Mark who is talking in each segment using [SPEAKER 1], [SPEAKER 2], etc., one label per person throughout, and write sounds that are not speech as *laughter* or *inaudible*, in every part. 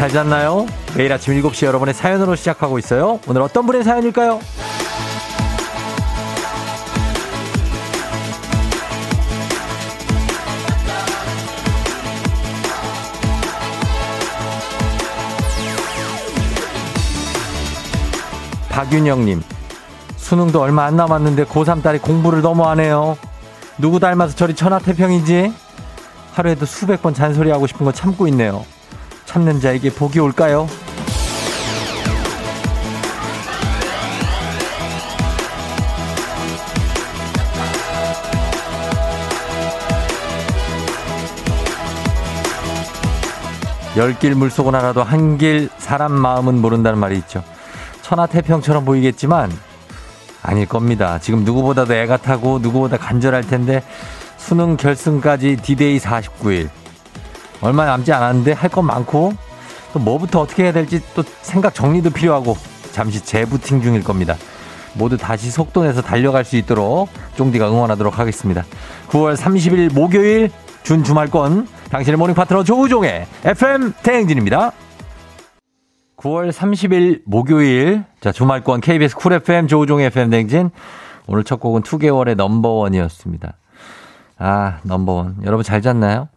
[SPEAKER 1] 잘 잤나요? 매일 아침 7시 여러분의 사연으로 시작하고 있어요. 오늘 어떤 분의 사연일까요? 박윤영님, 수능도 얼마 안 남았는데 고3 딸이 공부를 너무 안 해요. 누구 닮아서 저리 천하태평이지? 하루에도 수백 번 잔소리하고 싶은 거 참고 있네요. 참는 자에게 복이 올까요? 열길 물속은 알아도 한 길 사람 마음은 모른다는 말이 있죠. 천하태평처럼 보이겠지만 아닐 겁니다. 지금 누구보다도 애가 타고 누구보다 간절할 텐데 수능 결승까지 디데이 49일. 얼마 남지 않았는데 할 건 많고 또 뭐부터 어떻게 해야 될지 또 생각 정리도 필요하고 잠시 재부팅 중일 겁니다. 모두 다시 속도 내서 달려갈 수 있도록 쫑디가 응원하도록 하겠습니다. 9월 30일 목요일 준 주말권 당신의 모닝 파트너 조우종의 FM 대행진입니다. 9월 30일 목요일 자 주말권 KBS Cool FM 조우종의 FM 대행진 오늘 첫 곡은 2개월의 넘버원이었습니다. 아 넘버원 여러분 잘 잤나요?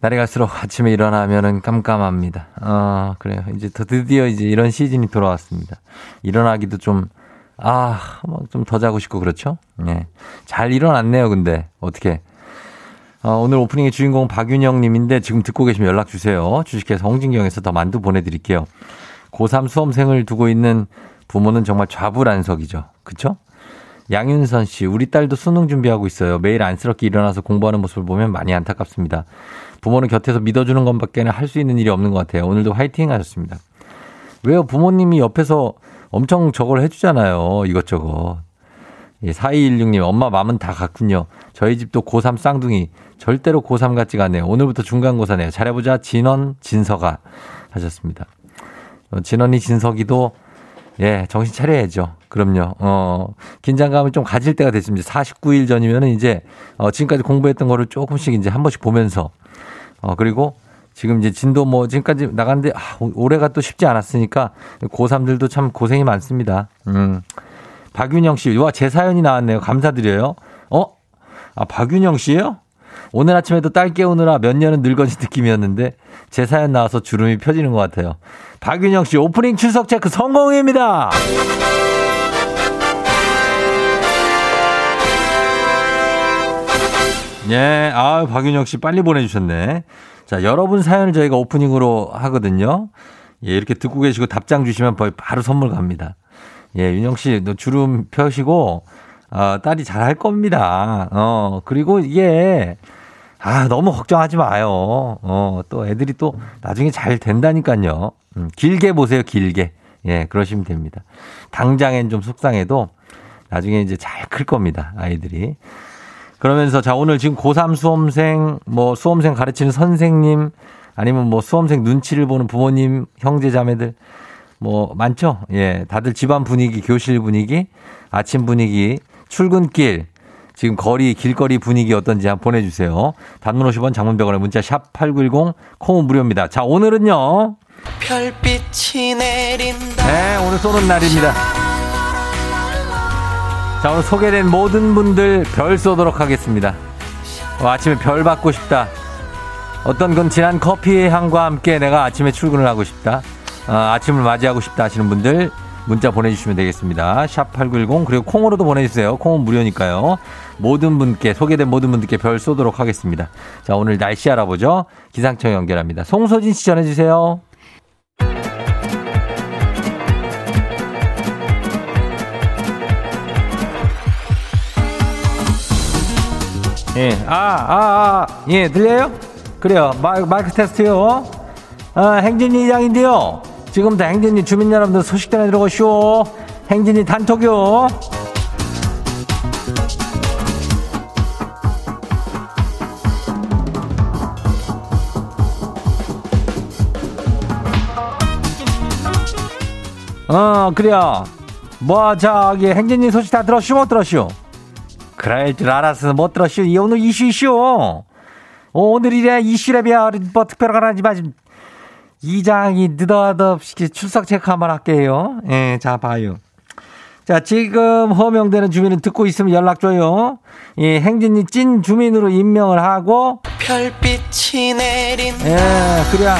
[SPEAKER 1] 날이 갈수록 아침에 일어나면은 깜깜합니다. 아, 그래요. 이제 드디어 이제 이런 시즌이 돌아왔습니다. 일어나기도 좀, 아, 뭐좀더 자고 싶고 그렇죠? 네. 잘 일어났네요, 근데. 어떻게. 어, 오늘 오프닝의 주인공은 박윤영 님인데 지금 듣고 계시면 연락 주세요. 주식회사 홍진경에서 더 만두 보내드릴게요. 고3 수험생을 두고 있는 부모는 정말 좌불안석이죠. 그쵸? 양윤선 씨, 우리 딸도 수능 준비하고 있어요. 매일 안쓰럽게 일어나서 공부하는 모습을 보면 많이 안타깝습니다. 부모는 곁에서 믿어주는 것밖에는 할 수 있는 일이 없는 것 같아요. 오늘도 화이팅 하셨습니다. 왜요? 부모님이 옆에서 엄청 저걸 해주잖아요. 이것저것. 예, 4216님, 엄마 마음은 다 같군요. 저희 집도 고3 쌍둥이. 절대로 고3 같지가 않네요. 오늘부터 중간고사네요. 잘해보자. 진원, 진서가 하셨습니다. 어, 진원이, 진석이도 예, 정신 차려야죠. 그럼요. 어, 긴장감을 좀 가질 때가 됐습니다. 49일 전이면은 이제, 어, 지금까지 공부했던 거를 조금씩 이제 한 번씩 보면서, 어, 그리고 지금 이제 진도 뭐 지금까지 나갔는데, 아, 올해가 또 쉽지 않았으니까, 고3들도 참 고생이 많습니다. 음. 박윤영 씨, 와, 제 사연이 나왔네요. 감사드려요. 어? 아, 박윤영 씨예요 오늘 아침에도 딸 깨우느라 몇 년은 늙어진 느낌이었는데 제 사연 나와서 주름이 펴지는 것 같아요. 박윤영 씨 오프닝 출석 체크 성공입니다. 예, 아, 박윤영 씨 빨리 보내주셨네. 자, 여러분 사연을 저희가 오프닝으로 하거든요. 예, 이렇게 듣고 계시고 답장 주시면 바로 선물 갑니다. 예, 윤영 씨, 너 주름 펴시고, 어, 딸이 잘할 겁니다. 어, 그리고 이게, 아, 너무 걱정하지 마요. 어, 또 애들이 또 나중에 잘 된다니까요. 음, 길게 보세요, 길게. 예, 그러시면 됩니다. 당장엔 좀 속상해도 나중에 이제 잘 클 겁니다, 아이들이. 그러면서 자, 오늘 지금 고3 수험생, 뭐 수험생 가르치는 선생님, 아니면 뭐 수험생 눈치를 보는 부모님, 형제 자매들, 뭐 많죠? 예, 다들 집안 분위기, 교실 분위기, 아침 분위기, 출근길, 지금 거리, 길거리 분위기 어떤지 한번 보내주세요. 단문 50원 장문병원의 문자 샵 8910 콩은 무료입니다. 자, 오늘은요. 별빛이 내린다. 네, 오늘 쏘는 날입니다. 자, 오늘 소개된 모든 분들 별 쏘도록 하겠습니다. 어, 아침에 별 받고 싶다. 어떤 건 진한 커피의 향과 함께 내가 아침에 출근을 하고 싶다. 어, 아침을 맞이하고 싶다 하시는 분들 문자 보내주시면 되겠습니다. 샵 8910 그리고 콩으로도 보내주세요. 콩은 무료니까요. 모든 분께 소개된 모든 분들께 별 쏘도록 하겠습니다. 자 오늘 날씨 알아보죠. 기상청 연결합니다. 송소진 씨 전해주세요. 예, 아, 아, 아, 예, 들려요? 그래요. 마이크, 마이크 테스트요. 아, 행진이 이장인데요. 지금부터 행진이 주민 여러분들 소식 전해 들어오시오. 행진이 단톡요. 어, 그래요. 뭐, 저기, 행진이 소식 다 들었슈, 못 들었슈? 그럴 줄 알았어, 못 들었슈. 이 오늘 이슈, 이슈. 어, 오늘이래 이슈래비야, 뭐, 특별한 하지 마. 이장이 느닷없이 출석 체크 한번 할게요. 예, 자, 봐요. 자, 지금 허명되는 주민은 듣고 있으면 연락 줘요. 예, 행진이 찐 주민으로 임명을 하고. 별빛이 내린. 예, 그래.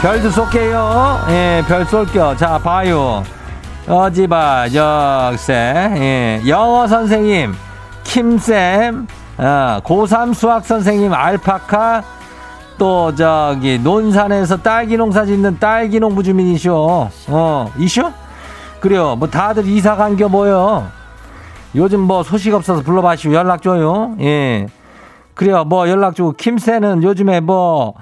[SPEAKER 1] 별도 쏠게요. 예, 별 쏠게요. 자, 봐요. 어지바, 역세, 예, 영어 선생님, 킴쌤, 어, 고3 수학 선생님, 알파카, 또, 저기, 논산에서 딸기 농사 짓는 딸기 농부 주민이쇼. 어, 이쇼? 그래요. 뭐 다들 이사 간겨 뭐요. 요즘 뭐 소식 없어서 불러봐시고 연락 줘요. 예. 그래요. 뭐 연락 주고 김새는 요즘에 뭐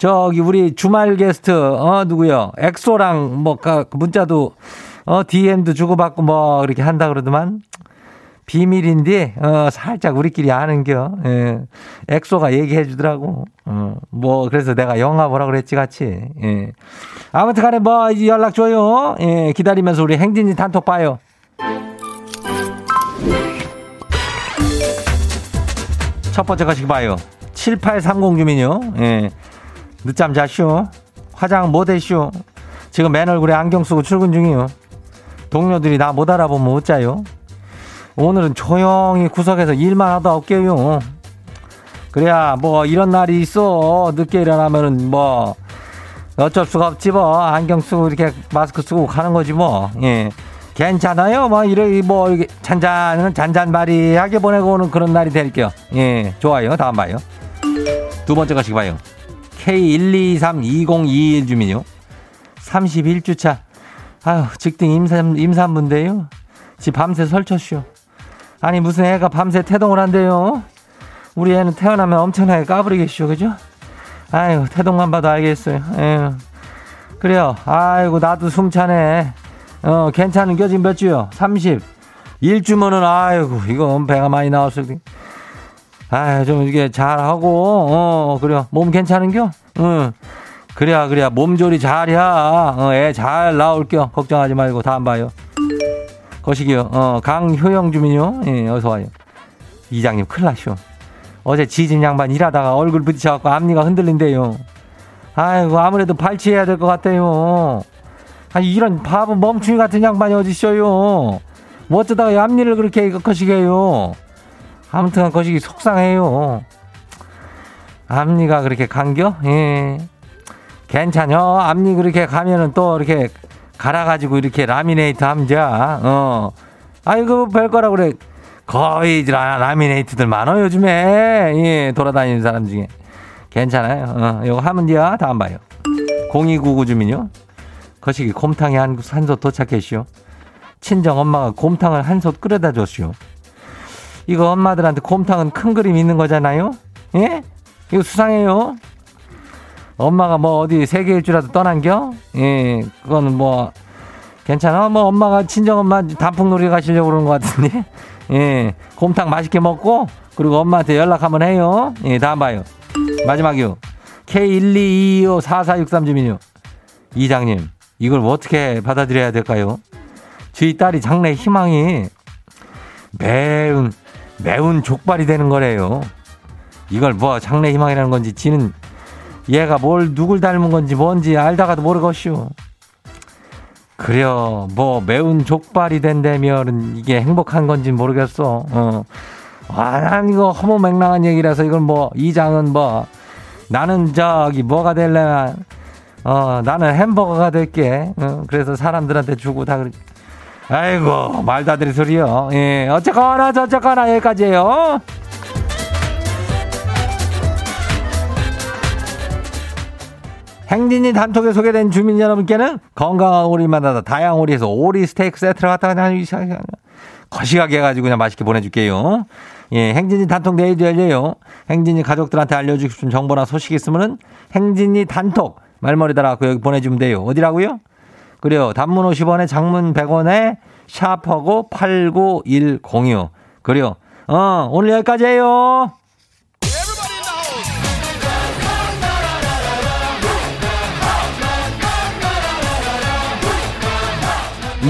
[SPEAKER 1] 저기 우리 주말 게스트 어 누구요? 엑소랑 뭐 문자도 어 DM도 주고받고 뭐 이렇게 한다 그러더만 비밀인데 어 살짝 우리끼리 아는겨. 예. 엑소가 얘기해 주더라고. 어 뭐 그래서 내가 영화 보라 그랬지 같이. 예. 아무튼 간에 뭐 연락 줘요. 예. 기다리면서 우리 행진이 단톡 봐요. 첫 번째 거시 봐요. 7830 주민요. 예. 늦잠 자쇼. 화장 못 했쇼. 지금 맨 얼굴에 안경 쓰고 출근 중이요. 동료들이 나 못 알아보면 어짜요? 오늘은 조용히 구석에서 일만 하다 올게요. 그래야 뭐 이런 날이 있어. 늦게 일어나면은 뭐 어쩔 수가 없지 뭐. 안경 쓰고 이렇게 마스크 쓰고 가는 거지 뭐. 예. 괜찮아요. 뭐 이래 뭐 이게 잔잔 잔잔바리하게 보내고 오는 그런 날이 될게요. 예. 좋아요. 다음 봐요. 두 번째 가시기 봐요. K1232021 주민요. 31주차. 아유, 직등 임산, 임산부인데요. 집 밤새 설쳤슈. 아니 무슨 애가 밤새 태동을 한대요. 우리 애는 태어나면 엄청나게 까부리겠슈 그죠? 아유 태동만 봐도 알겠어요. 에휴. 그래요. 아이고 나도 숨차네. 어 괜찮은 겨 지금 몇 주요? 30. 1주면은 아이고 이거 배가 많이 나왔을 때. 아유 좀 이게 잘하고 어 그래요. 몸 괜찮은겨? 응. 그래야 그래야 몸조리 잘이야. 어, 애 잘 나올겨. 걱정하지 말고 다음 봐요. 거시기요. 어, 강효영 주민요. 예, 어서 와요. 이장님, 나쇼. 어제 지진 양반 일하다가 얼굴 부딪혀갖고 앞니가 흔들린대요. 아이고, 아무래도 발치해야 될 것 같아요. 아니, 이런 바보 멈춤이 같은 양반이 어딨어요. 뭐 어쩌다가 앞니를 그렇게 거시게요. 아무튼 거시기 속상해요. 앞니가 그렇게 간겨? 예. 괜찮요. 앞니 그렇게 가면은 또 이렇게 갈아가지고 이렇게 라미네이트 함자, 어. 아이고, 별거라 그래. 거의 라미네이트들 많아, 요즘에. 예, 돌아다니는 사람 중에. 괜찮아요. 어, 이거 하면 돼요. 다음 봐요. 0299 주민요. 거시기 곰탕에 한, 한솥 도착했시오. 친정 엄마가 곰탕을 한 솥 끓여다 줬시오. 이거 엄마들한테 곰탕은 큰 그림 있는 거잖아요? 예? 이거 수상해요. 엄마가 뭐 어디 세계 일주라도 떠난겨? 예, 그거는 뭐 괜찮아. 뭐 엄마가 친정 엄마 단풍놀이 가시려고 그러는 것 같은데. *laughs* 예, 곰탕 맛있게 먹고 그리고 엄마한테 연락 한번 해요. 예, 다음 봐요. 마지막이요. K122254463 주민요. 이장님, 이걸 어떻게 받아들여야 될까요? 저희 딸이 장래 희망이 매운 매운 족발이 되는 거래요. 이걸 뭐 장래 희망이라는 건지 지는 얘가 뭘 누굴 닮은 건지 뭔지 알다가도 모르겠슈. 그래요. 뭐 매운 족발이 된다면 이게 행복한 건지 모르겠어. 어. 아, 난 이거 허무맹랑한 얘기라서 이건 뭐 이 장은 뭐 나는 저기 뭐가 될래면 어 나는 햄버거가 될게. 어, 그래서 사람들한테 주고 다. 아이고 말도 안 되는 소리요. 예 어쨌거나 저쨌거나 여기까지예요. 행진이 단톡에 소개된 주민 여러분께는 건강한 오리 만나다 다양한 오리에서 오리 스테이크 세트를 갖다가 그냥 거시하게 해가지고 그냥 맛있게 보내줄게요. 예, 행진이 단톡 내일도 열려요. 행진이 가족들한테 알려주고 싶은 정보나 소식 있으면은 행진이 단톡 말머리 달아갖고 여기 보내주면 돼요. 어디라고요? 그래요. 단문 50원에 장문 100원에 샤프하고 89106. 그래요. 어, 오늘 여기까지예요.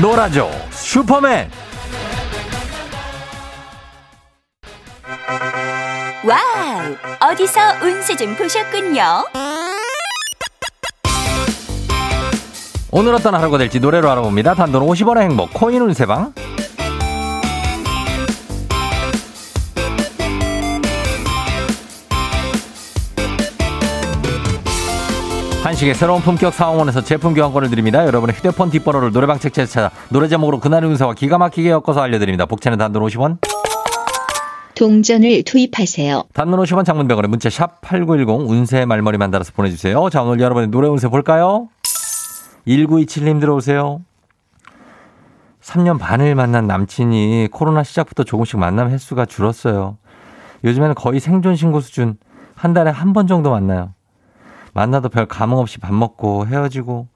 [SPEAKER 1] 놀아줘 슈퍼맨
[SPEAKER 2] 와우 어디서 운세 좀 보셨군요
[SPEAKER 1] 오늘 어떤 하루가 될지 노래로 알아봅니다. 단돈 50원의 행복 코인 운세방. 한식의 새로운 품격 상황원에서 제품 교환권을 드립니다. 여러분의 휴대폰 뒷번호를 노래방 책자에서 찾아 노래 제목으로 그날의 운세와 기가 막히게 엮어서 알려드립니다. 복채는 단돈 50원.
[SPEAKER 2] 동전을 투입하세요.
[SPEAKER 1] 단문 50원 장문병원에 문자 샵 8910 운세 말머리만 달아서 보내주세요. 자 오늘 여러분의 노래 운세 볼까요? 1927님 들어오세요. 3년 반을 만난 남친이 코로나 시작부터 조금씩 만남 횟수가 줄었어요. 요즘에는 거의 생존 신고 수준 한 달에 한 번 정도 만나요. 만나도 별 감흥 없이 밥 먹고 헤어지고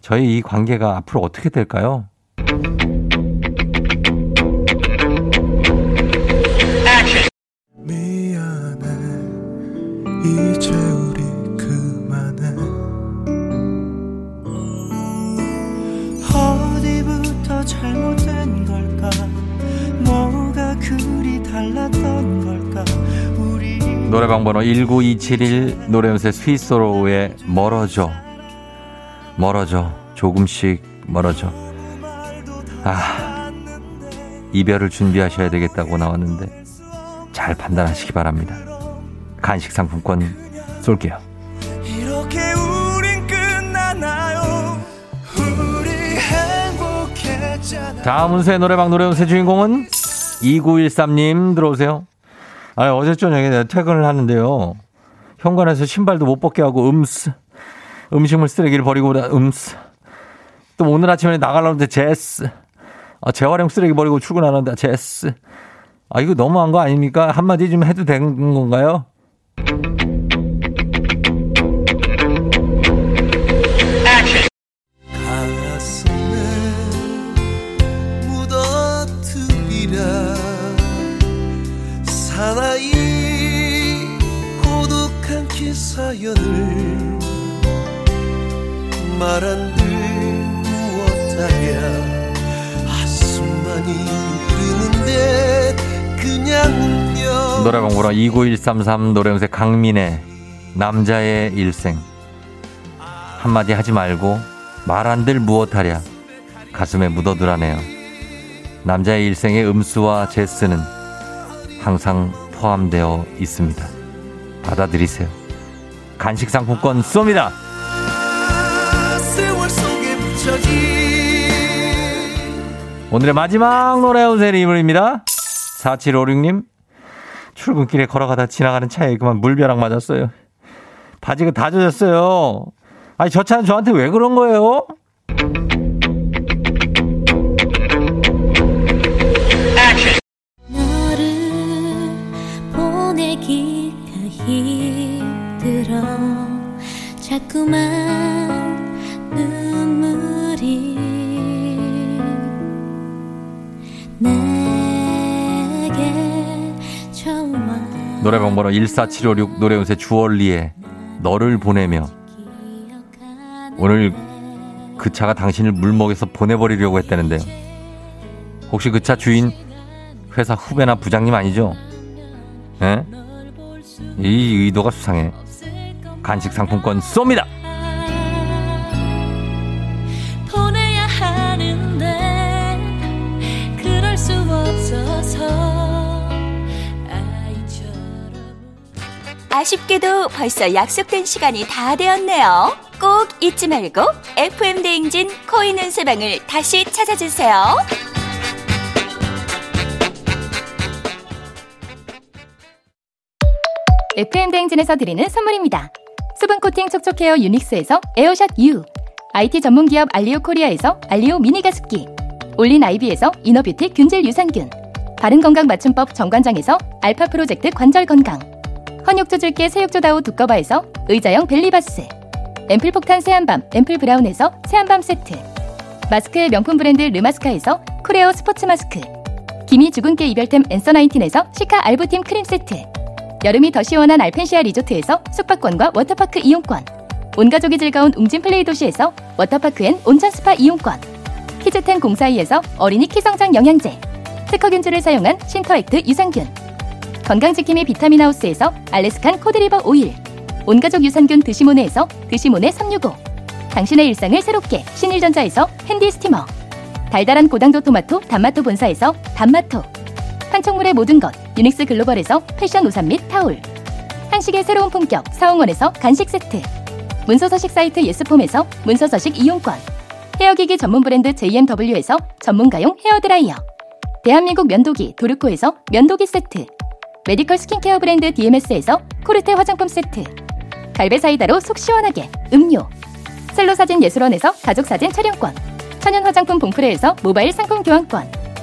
[SPEAKER 1] 저희 이 관계가 앞으로 어떻게 될까요?
[SPEAKER 3] 미안해 이제
[SPEAKER 1] 노래방 번호 19271 노래연세 스위스로의 멀어져. 멀어져. 조금씩 멀어져. 아 이별을 준비하셔야 되겠다고 나왔는데 잘 판단하시기 바랍니다. 간식 상품권 쏠게요.
[SPEAKER 3] 이렇게 우린 끝나나요? 우리 행복했잖아
[SPEAKER 1] 다음 운세 노래방 노래연세 주인공은 2913님. 들어오세요 아 어제 저녁에 내가 퇴근을 하는데요. 현관에서 신발도 못 벗게 하고 음스 음식물 쓰레기를 버리고 나- 음스. 또 오늘 아침에 나가려는데 제스. 아, 재활용 쓰레기 버리고 출근하는데 제스. 아 이거 너무한 거 아닙니까? 한마디 좀 해도 되는 건가요?
[SPEAKER 3] 기사연을 말한들 무엇하랴. 한숨만이 흐르는데 그냥 웃겨
[SPEAKER 1] 노래방 보러 29133 노래연세 강민의 남자의 일생. 한마디 하지 말고 말 안들 무엇하랴. 가슴에 묻어두라네요. 남자의 일생의 음수와 제스는 항상 포함되어 있습니다. 받아들이세요 간식 상품권 쏩니다. 오늘의 마지막 노래 운세 리물입니다. 4756님 출근길에 걸어가다 지나가는 차에 그만 물벼락 맞았어요. 바지가 다 젖었어요. 아니 저 차는 저한테 왜 그런 거예요?
[SPEAKER 4] 너를 보내기가 힘들어 자꾸만 눈물이
[SPEAKER 1] 노래방 번호 14756 노래운세 주얼리의 너를 보내며 오늘 그 차가 당신을 물먹여서 보내버리려고 했다는데요. 혹시 그 차 주인 회사 후배나 부장님 아니죠? 예? 이 의도가 수상해. 간식 상품권 쏩니다!
[SPEAKER 4] 보내야 하는데 그럴 수 없어서 아이처럼
[SPEAKER 5] 아쉽게도 벌써 약속된 시간이 다 되었네요. 꼭 잊지 말고 FM 대행진 코인 운세방을 다시 찾아주세요.
[SPEAKER 6] FM 대행진에서 드리는 선물입니다. 수분 코팅 촉촉 헤어 유닉스에서 에어샷 U, IT 전문 기업 알리오 코리아에서 알리오 미니 가습기, 올린 아이비에서 이너뷰티 균질 유산균, 바른 건강 맞춤법 정관장에서 알파 프로젝트 관절 건강, 헌 욕조 줄게 새 욕조 다오 두꺼바에서 의자형 벨리바스, 앰플 폭탄 새한밤 앰플 브라운에서 새한밤 세트, 마스크의 명품 브랜드 르마스카에서 쿠레오 스포츠 마스크, 기미 주근깨 이별템 앤서 나인틴에서 시카 알부팀 크림 세트, 여름이 더 시원한 알펜시아 리조트에서 숙박권과 워터파크 이용권. 온 가족이 즐거운 웅진 플레이 도시에서 워터파크 and 온천 스파 이용권. 키즈텐 공사이에서 어린이 키성장 영양제. 특허균주를 사용한 신터액트 유산균. 건강지킴이 비타민하우스에서 알래스칸 코드리버 오일. 온가족 유산균 드시모네에서 드시모네 365 당신의 일상을 새롭게 신일전자에서 handy steamer. 달달한 고당도 토마토 단마토 본사에서 단마토. 판촉물의 모든 것 유닉스 글로벌에서 패션 우산 및 타올 한식의 새로운 품격 사홍원에서 간식 세트 문서서식 사이트 예스폼에서 문서서식 이용권 헤어기기 전문 브랜드 JMW에서 전문가용 헤어드라이어 대한민국 면도기 도르코에서 면도기 세트 메디컬 스킨케어 브랜드 DMS에서 코르테 화장품 세트 갈베 사이다로 속 시원하게 음료 셀로 사진 예술원에서 가족 사진 촬영권 천연 화장품 봉프레에서 모바일 상품 교환권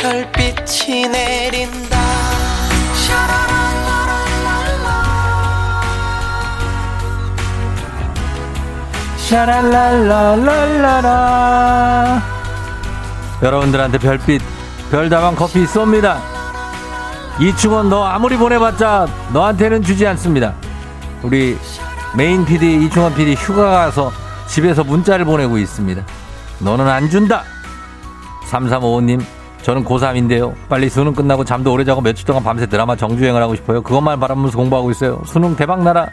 [SPEAKER 3] 별빛이 내린다
[SPEAKER 1] 샤랄랄랄랄라라. 여러분들한테 별빛, 별다방 커피 쏩니다. 이충원 너 아무리 보내봤자 너한테는 주지 않습니다. 우리 메인 PD 이충원 PD 휴가 가서 집에서 문자를 보내고 있습니다. 너는 안 준다. 3355님 저는 고3인데요. 빨리 수능 끝나고 잠도 오래 자고 며칠 동안 밤새 드라마 정주행을 하고 싶어요. 그것만 바라면서 공부하고 있어요. 수능 대박 나라.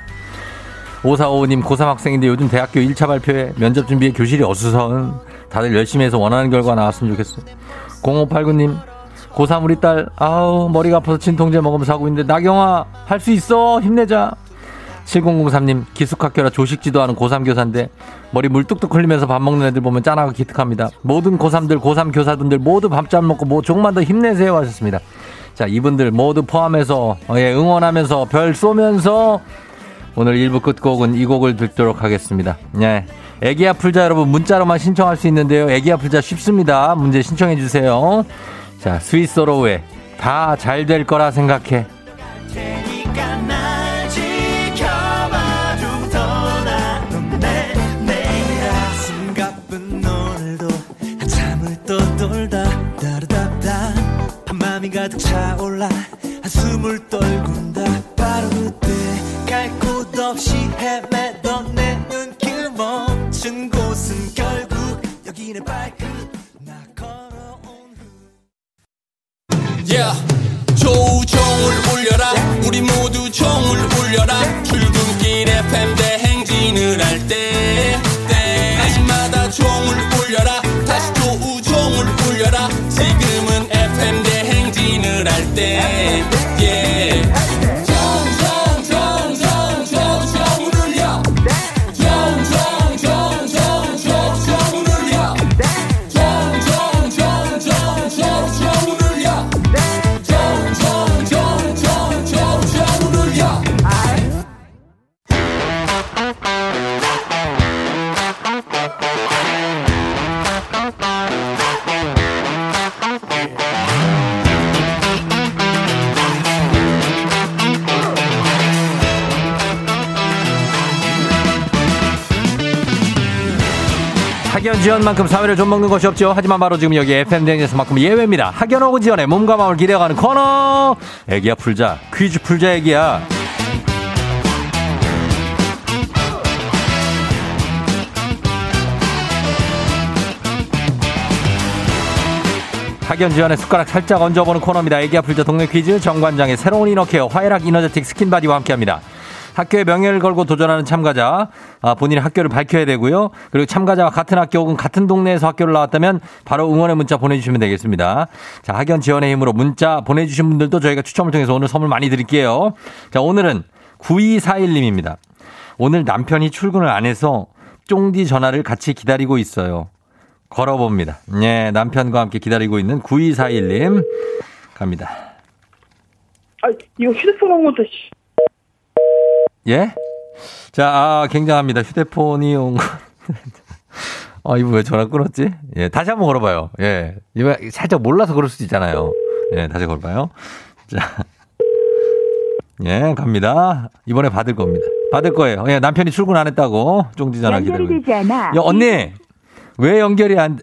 [SPEAKER 1] 5455님 고3 학생인데 요즘 대학교 1차 발표에 면접 준비에 교실이 어수선 다들 열심히 해서 원하는 결과 나왔으면 좋겠어요. 0589님 고3 우리 딸 아우 머리가 아파서 진통제 먹으면서 하고 있는데 나경아 할 수 있어 힘내자 7003님 기숙학교라 조식지도 하는 고3 교사인데 머리 물뚝뚝 흘리면서 밥 먹는 애들 보면 짠하고 기특합니다. 모든 고3들 고3 교사분들 모두 밥 잘 먹고 뭐 조금만 더 힘내세요 하셨습니다. 자 이분들 모두 포함해서 어, 예, 응원하면서 별 쏘면서 오늘 1부 끝곡은 이 곡을 듣도록 하겠습니다. 네. 애기야 풀자 여러분 문자로만 신청할 수 있는데요. 애기야 풀자 쉽습니다. 문제 신청해 주세요. 자, 스위스로우의 다 잘 될 거라 생각해.
[SPEAKER 2] 우리 모두 종을 울려라. 출근길 FM 대행진을 할 때 때마다 종을 울려라. 다시 조우종을 울려라. 지금은 FM 대행진을 할때
[SPEAKER 1] 만큼 사회를 좀 먹는 것이 없죠. 하지만 바로 지금 여기 FM 대행진에서만큼 예외입니다. 학연 오고 지연의 몸과 마음을 기대어가는 코너. 애기야 풀자. 퀴즈 풀자 애기야. 학연 지연의 숟가락 살짝 얹어보는 코너입니다. 애기야 풀자 동네 퀴즈 정관장의 새로운 이너케어 화해락 이너제틱 스킨바디와 함께합니다. 학교의 명예를 걸고 도전하는 참가자, 아, 본인의 학교를 밝혀야 되고요. 그리고 참가자와 같은 학교 혹은 같은 동네에서 학교를 나왔다면 바로 응원의 문자 보내주시면 되겠습니다. 자, 학연 지원의 힘으로 문자 보내주신 분들도 저희가 추첨을 통해서 오늘 선물 많이 드릴게요. 자, 오늘은 9241님입니다. 오늘 남편이 출근을 안 해서 쫑디 전화를 같이 기다리고 있어요. 걸어봅니다. 네, 남편과 함께 기다리고 있는 9241님. 갑니다.
[SPEAKER 7] 아, 이거 휴대폰 온 것도, 씨.
[SPEAKER 1] 예? 자, 아, 굉장합니다. 휴대폰이 온 거. *laughs* 아, 이거 왜 전화 끊었지? 예, 다시 한번 걸어봐요. 예. 이거 살짝 몰라서 그럴 수도 있잖아요. 예, 다시 걸어봐요. 자. 예, 갑니다. 이번에 받을 겁니다. 받을 거예요. 예, 남편이 출근 안 했다고. 쫑지 전화 기다리고. 있- 야, 언니! 왜 연결이 안,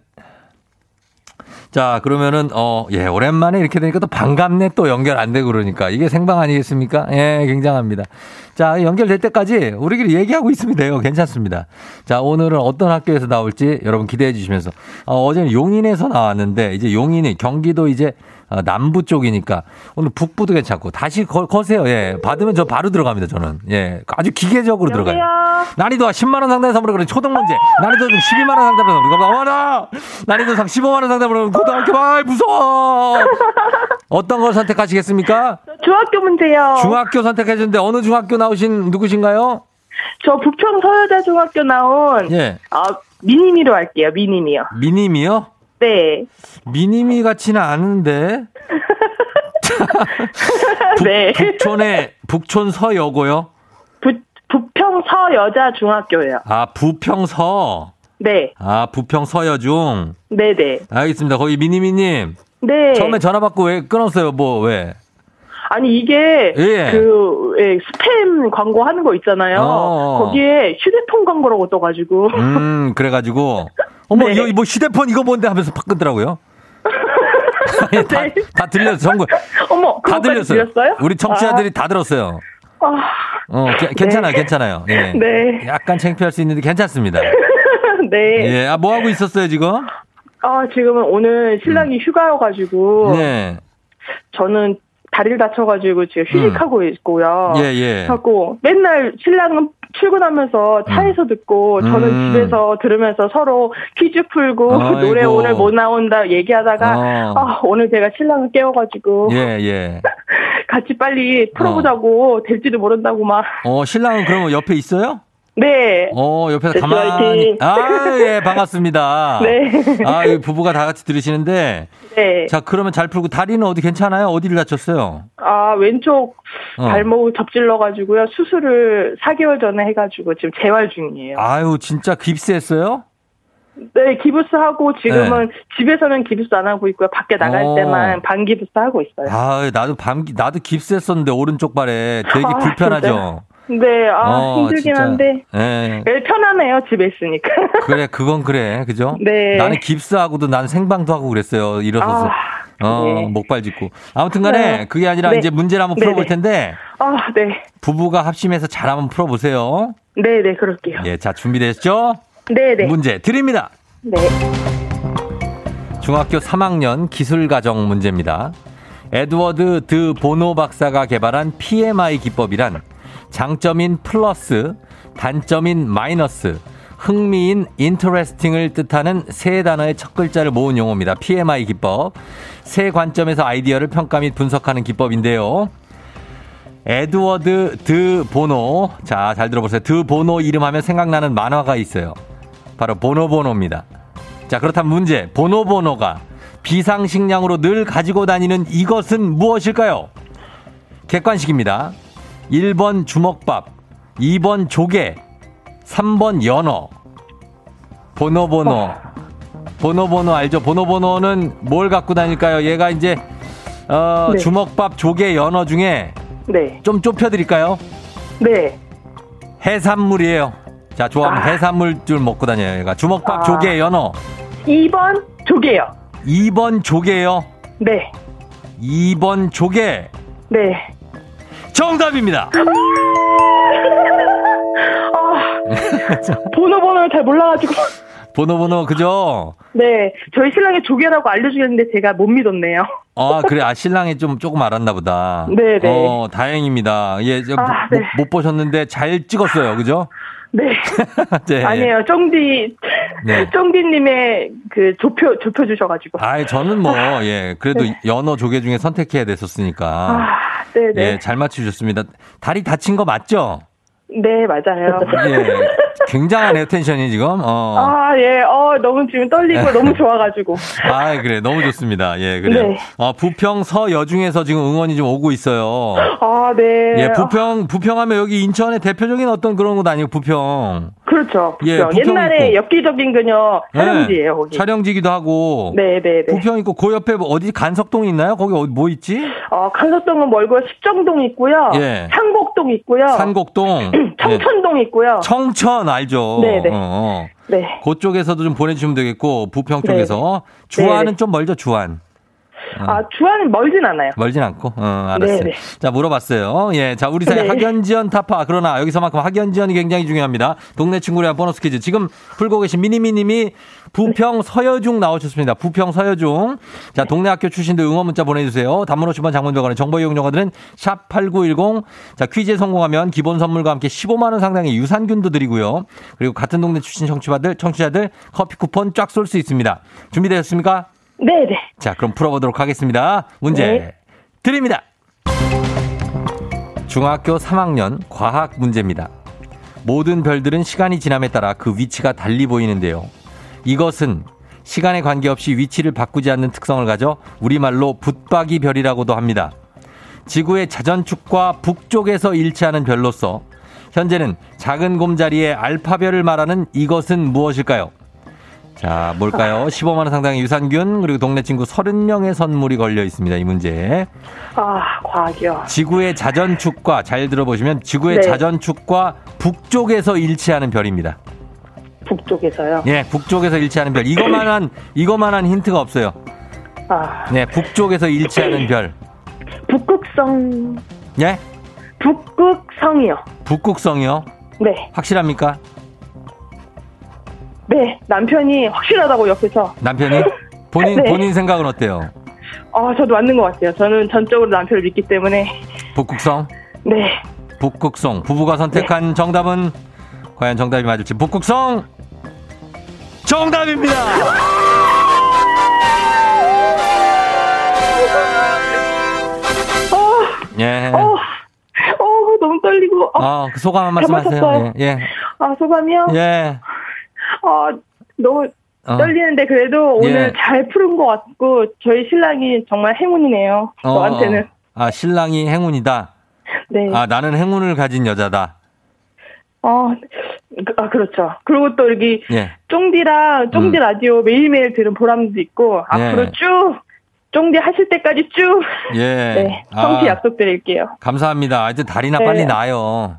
[SPEAKER 1] 자, 그러면은, 어, 예, 오랜만에 이렇게 되니까 또 반갑네 또 연결 안 되고 그러니까. 이게 생방 아니겠습니까? 예, 굉장합니다. 자, 연결될 때까지 우리끼리 얘기하고 있으면 돼요. 괜찮습니다. 자, 오늘은 어떤 학교에서 나올지 여러분 기대해 주시면서. 어, 어제는 용인에서 나왔는데, 이제 용인이 경기도 이제 어, 남부 쪽이니까 오늘 북부도 괜찮고 다시 거, 거세요. 예. 받으면 저 바로 들어갑니다. 저는. 예. 아주 기계적으로 들어가요. 난이도가 10만 원 상당의 선물을 그런 초등 문제. 난이도 좀 12만 원 상당의 선물. 이거 어머나. 난이도 상 15만 원 상당의 고등학교 아 무서워. 어떤 걸 선택하시겠습니까?
[SPEAKER 7] 중학교 문제요.
[SPEAKER 1] 중학교 선택해 주는데 어느 중학교 나오신 누구신가요?
[SPEAKER 7] 저 부평 서여자 중학교 나온
[SPEAKER 1] 예.
[SPEAKER 7] 아 미니미로 할게요. 미니미요.
[SPEAKER 1] 미니미요?
[SPEAKER 7] 네.
[SPEAKER 1] 미니미 같지는 않은데. *laughs* 북,
[SPEAKER 7] 네.
[SPEAKER 1] 북촌에 북촌 서여고요.
[SPEAKER 7] 부, 부평 서 여자 중학교요.
[SPEAKER 1] 아 부평서.
[SPEAKER 7] 네.
[SPEAKER 1] 아 부평 서여중.
[SPEAKER 7] 네, 네.
[SPEAKER 1] 알겠습니다. 거기 미니미님.
[SPEAKER 7] 네.
[SPEAKER 1] 처음에 전화 받고 왜 끊었어요? 뭐 왜?
[SPEAKER 7] 아니 이게
[SPEAKER 1] 예.
[SPEAKER 7] 그 예, 스팸 광고 하는 거 있잖아요.
[SPEAKER 1] 어.
[SPEAKER 7] 거기에 휴대폰 광고라고 떠가지고
[SPEAKER 1] 음 *laughs* 그래가지고 어머
[SPEAKER 7] 네.
[SPEAKER 1] 이거 뭐 휴대폰 이거 뭔데 하면서 팍 끊더라고요. 다, *laughs*
[SPEAKER 7] 네.
[SPEAKER 1] 다 들렸어. 전국
[SPEAKER 7] 어머
[SPEAKER 1] 다 들렸어요.
[SPEAKER 7] 들렸어요?
[SPEAKER 1] 우리 청취자들이 다 들었어요.
[SPEAKER 7] 아, 아,
[SPEAKER 1] 어 게- 괜찮아요, 괜찮아요. 예.
[SPEAKER 7] 네.
[SPEAKER 1] 약간 창피할 수 있는데 괜찮습니다. *laughs*
[SPEAKER 7] 네.
[SPEAKER 1] 예, 아, 뭐 하고 있었어요, 지금?
[SPEAKER 7] 아 지금은 오늘 신랑이 휴가여가지고
[SPEAKER 1] 네.
[SPEAKER 7] 저는 다리를 다쳐가지고 지금 휴직하고 있고요.
[SPEAKER 1] 예, 예.
[SPEAKER 7] 하고 맨날 신랑은 출근하면서 차에서 듣고 저는
[SPEAKER 1] 음.
[SPEAKER 7] 집에서 들으면서 서로 퀴즈 풀고
[SPEAKER 1] 아이고.
[SPEAKER 7] 노래 오늘 못 나온다 얘기하다가
[SPEAKER 1] 어.
[SPEAKER 7] 아 오늘 제가 신랑을 깨워가지고
[SPEAKER 1] 예, 예. *laughs*
[SPEAKER 7] 같이 빨리 풀어보자고 될지도 모른다고 막
[SPEAKER 1] 어, 신랑은 그러면 옆에 있어요?
[SPEAKER 7] 네.
[SPEAKER 1] 어, 옆에서
[SPEAKER 7] 네,
[SPEAKER 1] 가만히. 아, 예, 반갑습니다. *laughs*
[SPEAKER 7] 네.
[SPEAKER 1] 아, 이 부부가 다 같이 들으시는데.
[SPEAKER 7] 네.
[SPEAKER 1] 자, 그러면 잘 풀고 다리는 어디 괜찮아요? 어디를 다쳤어요?
[SPEAKER 7] 아, 왼쪽
[SPEAKER 1] 어.
[SPEAKER 7] 발목을 접질러가지고요. 수술을 4개월 전에 해가지고 지금 재활 중이에요.
[SPEAKER 1] 아유, 진짜 깁스했어요?
[SPEAKER 7] 네, 기부스 하고 지금은 집에서는 기부스 안 하고 있고요. 밖에 나갈
[SPEAKER 1] 네. 어.
[SPEAKER 7] 때만 반 기부스 하고 있어요.
[SPEAKER 1] 아, 나도 밤, 나도 깁스했었는데, 오른쪽 발에 되게 *laughs*
[SPEAKER 7] 아,
[SPEAKER 1] 불편하죠?
[SPEAKER 7] 네, 아,
[SPEAKER 1] 어,
[SPEAKER 7] 힘들긴
[SPEAKER 1] 진짜.
[SPEAKER 7] 한데.
[SPEAKER 1] 예.
[SPEAKER 7] 네, 편하네요, 집에 있으니까. *laughs*
[SPEAKER 1] 그래, 그건 그래. 그죠?
[SPEAKER 7] 네.
[SPEAKER 1] 나는 깁스하고도 난 생방도 하고 그랬어요. 일어서서.
[SPEAKER 7] 아,
[SPEAKER 1] 어,
[SPEAKER 7] 네.
[SPEAKER 1] 목발 짚고. 아무튼 간에
[SPEAKER 7] 네.
[SPEAKER 1] 그게 아니라
[SPEAKER 7] 네.
[SPEAKER 1] 이제 문제를 한번
[SPEAKER 7] 네,
[SPEAKER 1] 풀어볼
[SPEAKER 7] 네.
[SPEAKER 1] 텐데,
[SPEAKER 7] 아, 네.
[SPEAKER 1] 부부가 합심해서 잘 한번 풀어보세요.
[SPEAKER 7] 네, 네, 그럴게요.
[SPEAKER 1] 예, 자, 준비되셨죠?
[SPEAKER 7] 네, 네.
[SPEAKER 1] 문제 드립니다.
[SPEAKER 7] 네.
[SPEAKER 1] 중학교 3학년 기술가정 문제입니다. 에드워드 드 보노 박사가 개발한 PMI 기법이란 장점인 플러스, 단점인 마이너스, 흥미인 interesting을 뜻하는 세 단어의 첫 글자를 모은 용어입니다. PMI 기법. 세 관점에서 아이디어를 평가 및 분석하는 기법인데요. 에드워드 드 보노. 자, 잘 들어보세요. 드 보노 이름 하면 생각나는 만화가 있어요. 바로 보노보노입니다. 자, 그렇다면 문제. 보노보노가 비상식량으로 늘 가지고 다니는 이것은 무엇일까요? 객관식입니다. 1번 주먹밥, 2번 조개, 3번 연어. 보노보노. 보노보노 알죠? 보노보노는 뭘 갖고 다닐까요? 얘가 이제 어,
[SPEAKER 7] 네.
[SPEAKER 1] 주먹밥, 조개, 연어 중에
[SPEAKER 7] 네.
[SPEAKER 1] 좀 좁혀드릴까요?
[SPEAKER 7] 네.
[SPEAKER 1] 해산물이에요. 자, 좋아하면 해산물 줄 먹고 다녀요. 얘가 주먹밥,
[SPEAKER 7] 아.
[SPEAKER 1] 조개, 연어.
[SPEAKER 7] 2번 조개요.
[SPEAKER 1] 2번 조개요.
[SPEAKER 7] 네.
[SPEAKER 1] 2번 조개.
[SPEAKER 7] 네.
[SPEAKER 1] 정답입니다. *laughs*
[SPEAKER 7] 아, 번호 번호를 잘 몰라가지고.
[SPEAKER 1] 번호 번호 그죠?
[SPEAKER 7] 네. 저희 신랑이 조개라고 알려주셨는데 제가 못 믿었네요.
[SPEAKER 1] 아 그래 아 신랑이 좀 조금 알았나 보다.
[SPEAKER 7] 네, 네.
[SPEAKER 1] 어 다행입니다. 예, 저,
[SPEAKER 7] 아,
[SPEAKER 1] 못,
[SPEAKER 7] 네.
[SPEAKER 1] 못 보셨는데 잘 찍었어요, 그죠?
[SPEAKER 7] 네. *laughs*
[SPEAKER 1] 네.
[SPEAKER 7] 아니에요. 쫑디,
[SPEAKER 1] 네.
[SPEAKER 7] 쫑디님의 그 좁혀, 좁혀주셔가지고.
[SPEAKER 1] 아, 저는 뭐 *laughs* 예, 그래도 연어 조개 중에 선택해야 됐었으니까.
[SPEAKER 7] 아, 네네.
[SPEAKER 1] 예, 잘 맞추셨습니다. 다리 다친 거 맞죠?
[SPEAKER 7] 네, 맞아요.
[SPEAKER 1] 예, 굉장하네요 텐션이 지금. 어.
[SPEAKER 7] 아, 예. 어, 너무 지금 떨리고 너무 좋아가지고. *laughs*
[SPEAKER 1] 아, 그래. 너무 좋습니다. 예, 그래요.
[SPEAKER 7] 네.
[SPEAKER 1] 어, 부평 서여중에서 지금 응원이 좀 오고 있어요.
[SPEAKER 7] 아, 네.
[SPEAKER 1] 예, 부평, 부평하면 여기 인천의 대표적인 어떤 그런 곳 아니에요, 부평.
[SPEAKER 7] 그렇죠.
[SPEAKER 1] 예,
[SPEAKER 7] 부평.
[SPEAKER 1] 부평
[SPEAKER 7] 옛날에
[SPEAKER 1] 있고.
[SPEAKER 7] 엽기적인 그녀 촬영지예요, 거기.
[SPEAKER 1] 촬영지기도 하고.
[SPEAKER 7] 네 네 네.
[SPEAKER 1] 부평 있고 그 옆에 뭐 어디 간석동 있나요? 거기 어디 뭐 있지?
[SPEAKER 7] 어, 간석동은 멀고 십정동 있고요.
[SPEAKER 1] 예.
[SPEAKER 7] 산곡동 있고요.
[SPEAKER 1] 산곡동. *clears throat* 예.
[SPEAKER 7] 청천동 있고요.
[SPEAKER 1] 청천 알죠.
[SPEAKER 7] 네네.
[SPEAKER 1] 어, 어.
[SPEAKER 7] 네.
[SPEAKER 1] 그쪽에서도 좀 보내주시면 되겠고 부평
[SPEAKER 7] 네네.
[SPEAKER 1] 쪽에서 주안은
[SPEAKER 7] 네네.
[SPEAKER 1] 좀 멀죠 주안.
[SPEAKER 7] 아, 주안은 멀진 않아요.
[SPEAKER 1] 멀진 않고. 어, 알았어요.
[SPEAKER 7] 네네.
[SPEAKER 1] 자, 물어봤어요. 예. 자, 우리 사회
[SPEAKER 7] 네.
[SPEAKER 1] 학연 지원 타파. 그러나 여기서만큼 학연 지원이 굉장히 중요합니다. 동네 친구를 위한 보너스 퀴즈. 지금 풀고 계신 미니미 님이 부평 서여중 나오셨습니다. 부평 서여중. 자, 동네 학교 출신들 응원 문자 보내주세요. 단문 50원 장문병원의 정보 이용료가들은 샵8910. 자, 퀴즈에 성공하면 기본 선물과 함께 15만원 상당의 유산균도 드리고요. 그리고 같은 동네 출신 청취자들, 청취자들 커피 쿠폰 쫙 쏠 수 있습니다. 준비되셨습니까?
[SPEAKER 7] 네네.
[SPEAKER 1] 자, 그럼 풀어보도록 하겠습니다. 문제
[SPEAKER 7] 네.
[SPEAKER 1] 드립니다. 중학교 3학년 과학 문제입니다. 모든 별들은 시간이 지남에 따라 그 위치가 달리 보이는데요. 이것은 시간에 관계없이 위치를 바꾸지 않는 특성을 가져 우리말로 붙박이 별이라고도 합니다. 지구의 자전축과 북쪽에서 일치하는 별로서 현재는 작은 곰자리의 알파별을 말하는 이것은 무엇일까요? 자, 뭘까요? *laughs* 15만 원 상당의 유산균, 그리고 동네 친구 30명의 선물이 걸려 있습니다. 이 문제.
[SPEAKER 7] 아, 과학이요.
[SPEAKER 1] 지구의 자전축과, 잘 들어보시면 지구의
[SPEAKER 7] 네.
[SPEAKER 1] 자전축과 북쪽에서 일치하는 별입니다.
[SPEAKER 7] 북쪽에서요.
[SPEAKER 1] 예, 북쪽에서 일치하는 별. 이거만한, 이거만한 힌트가 없어요.
[SPEAKER 7] 아,
[SPEAKER 1] 네, 북쪽에서 일치하는 별.
[SPEAKER 7] 북극성,
[SPEAKER 1] 예?
[SPEAKER 7] 북극성이요.
[SPEAKER 1] 북극성이요?
[SPEAKER 7] 네.
[SPEAKER 1] 확실합니까?
[SPEAKER 7] 네. 남편이 확실하다고 옆에서.
[SPEAKER 1] 남편이? *laughs* 본인,
[SPEAKER 7] 네.
[SPEAKER 1] 본인 생각은 어때요?
[SPEAKER 7] 아, 저도 맞는 것 같아요. 저는 전적으로 남편을 믿기 때문에.
[SPEAKER 1] 북극성?
[SPEAKER 7] 네.
[SPEAKER 1] 북극성. 부부가 선택한 정답은 과연 정답이 맞을지. 북극성! 정답입니다! 예.
[SPEAKER 7] 어, 어, 너무 떨리고. 아,
[SPEAKER 1] 어, 그 소감 한 말씀 하세요. 예. 예.
[SPEAKER 7] 아, 소감이요?
[SPEAKER 1] 예.
[SPEAKER 7] 아, 너무
[SPEAKER 1] 어.
[SPEAKER 7] 떨리는데 그래도
[SPEAKER 1] 예.
[SPEAKER 7] 오늘 잘 푸른 것 같고 저희 신랑이 정말 행운이네요.
[SPEAKER 1] 어,
[SPEAKER 7] 저한테는.
[SPEAKER 1] 어. 아, 신랑이 행운이다.
[SPEAKER 7] 네.
[SPEAKER 1] 아, 나는 행운을 가진 여자다.
[SPEAKER 7] 어, 그- 아, 그렇죠. 그리고 또 여기
[SPEAKER 1] 예.
[SPEAKER 7] 쫑디랑 쫑디
[SPEAKER 1] 음.
[SPEAKER 7] 라디오 매일매일 들은 보람도 있고 앞으로
[SPEAKER 1] 예.
[SPEAKER 7] 쭉 쫑디 하실 때까지 쭉
[SPEAKER 1] 예.
[SPEAKER 7] 네, 성취
[SPEAKER 1] 아,
[SPEAKER 7] 약속드릴게요.
[SPEAKER 1] 감사합니다. 하여튼 다리나
[SPEAKER 7] 네.
[SPEAKER 1] 빨리 나요.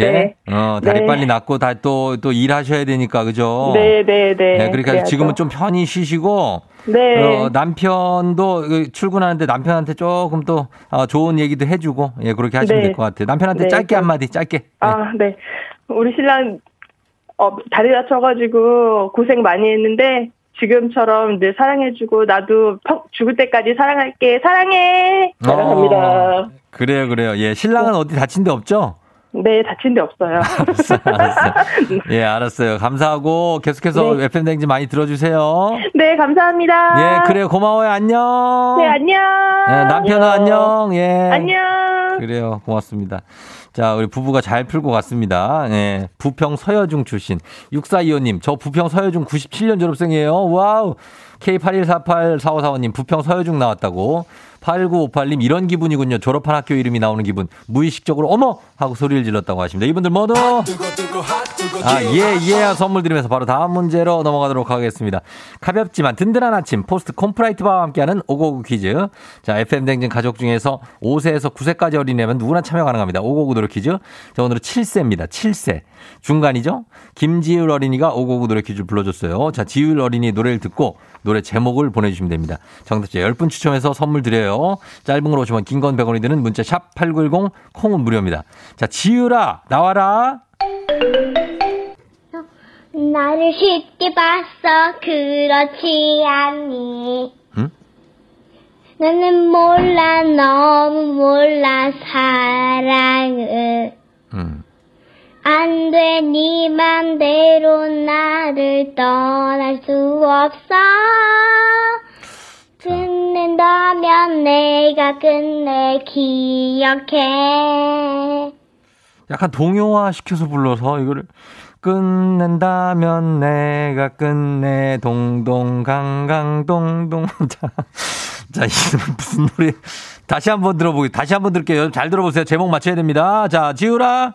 [SPEAKER 1] 예.
[SPEAKER 7] 네.
[SPEAKER 1] 어, 다리
[SPEAKER 7] 네.
[SPEAKER 1] 빨리 낫고 다 또, 또 일하셔야 되니까, 그죠?
[SPEAKER 7] 네, 네, 네.
[SPEAKER 1] 네, 그러니까
[SPEAKER 7] 그래야죠.
[SPEAKER 1] 지금은 좀 편히 쉬시고,
[SPEAKER 7] 네.
[SPEAKER 1] 어, 남편도 그 출근하는데 남편한테 조금 또 어, 좋은 얘기도 해주고, 예, 그렇게 하시면
[SPEAKER 7] 네.
[SPEAKER 1] 될것 같아요. 남편한테
[SPEAKER 7] 네,
[SPEAKER 1] 짧게
[SPEAKER 7] 그-
[SPEAKER 1] 한마디, 짧게. 예.
[SPEAKER 7] 아, 네. 우리 신랑 어, 다리 다쳐가지고 고생 많이 했는데 지금처럼 늘 사랑해주고 나도 평- 죽을 때까지 사랑할게. 사랑해. 사랑합니다.
[SPEAKER 1] 어, 그래요, 그래요. 예, 신랑은 어디 다친 데 없죠?
[SPEAKER 7] 네, 다친 데 없어요. *laughs*
[SPEAKER 1] 알았어요. 예, 알았어요. 감사하고 계속해서
[SPEAKER 7] 네.
[SPEAKER 1] FM 댕지 많이 들어주세요.
[SPEAKER 7] 네, 감사합니다.
[SPEAKER 1] 예, 그래요. 고마워요. 안녕.
[SPEAKER 7] 네, 안녕.
[SPEAKER 1] 예, 남편아 안녕. 예.
[SPEAKER 7] 안녕.
[SPEAKER 1] 그래요. 고맙습니다. 자, 우리 부부가 잘 풀고 갔습니다. 예. 부평 서여중 출신. 6425님, 저 부평 서여중 97년 졸업생이에요. 와우. K81484545님, 부평 서여중 나왔다고. 8958님, 이런 기분이군요. 졸업한 학교 이름이 나오는 기분. 무의식적으로, 어머! 하고 소리를 질렀다고 하십니다. 이분들 모두. 아, 예, 예, 선물 드리면서 바로 다음 문제로 넘어가도록 하겠습니다. 가볍지만 든든한 아침, 포스트 콘푸라이트 바와 함께하는 오고구 퀴즈. 자, FM댕진 가족 중에서 5세에서 9세까지 어린이라면 누구나 참여 가능합니다. 오고구 노래 퀴즈. 자, 오늘은 7세입니다. 7세. 중간이죠? 김지율 어린이가 오고구 노래 퀴즈를 불러줬어요. 자, 지율 어린이 노래를 듣고 노래 제목을 보내주시면 됩니다. 정답자 10분 추첨해서 선물 드려요. 짧은 걸 오시면 긴 건 100원이 드는 문자 샵 8910 콩은 무료입니다. 자, 지율아, 나와라.
[SPEAKER 8] 나를 쉽게 봤어 그렇지 않니
[SPEAKER 1] 응?
[SPEAKER 8] 나는 몰라 너무 몰라 사랑을
[SPEAKER 1] 음.
[SPEAKER 8] 안 돼 네 맘대로 나를 떠날 수 없어. 끝낸다면 내가 끝내 기억해.
[SPEAKER 1] 약간 동요화 시켜서 불러서 이거를 끝낸다면 내가 끝내. 동동 강강 동동. *laughs* 자, 자 이게 무슨 노래? 다시 한번 들어보기 다시 한번 들을게요. 잘 들어보세요. 제목 맞춰야 됩니다. 자 지우라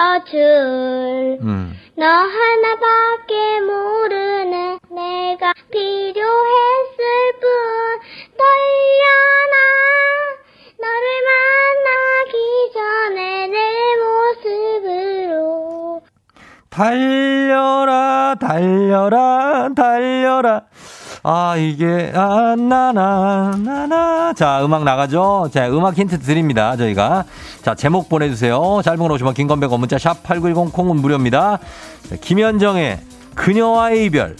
[SPEAKER 8] 맞춰줄.
[SPEAKER 1] 음.
[SPEAKER 8] 너 하나밖에 모르는 내가 필요했을 뿐. 떨려나? 너를 만나기 전에 내 모습으로.
[SPEAKER 1] 달려라, 달려라, 달려라. 아, 이게, 아, 나나, 나나. 자, 음악 나가죠? 자, 음악 힌트 드립니다, 저희가. 자, 제목 보내주세요. 짧은 걸 오시면 긴건배가 문자 샵 8910 콩은 무료입니다. 자, 김현정의 그녀와의 이별.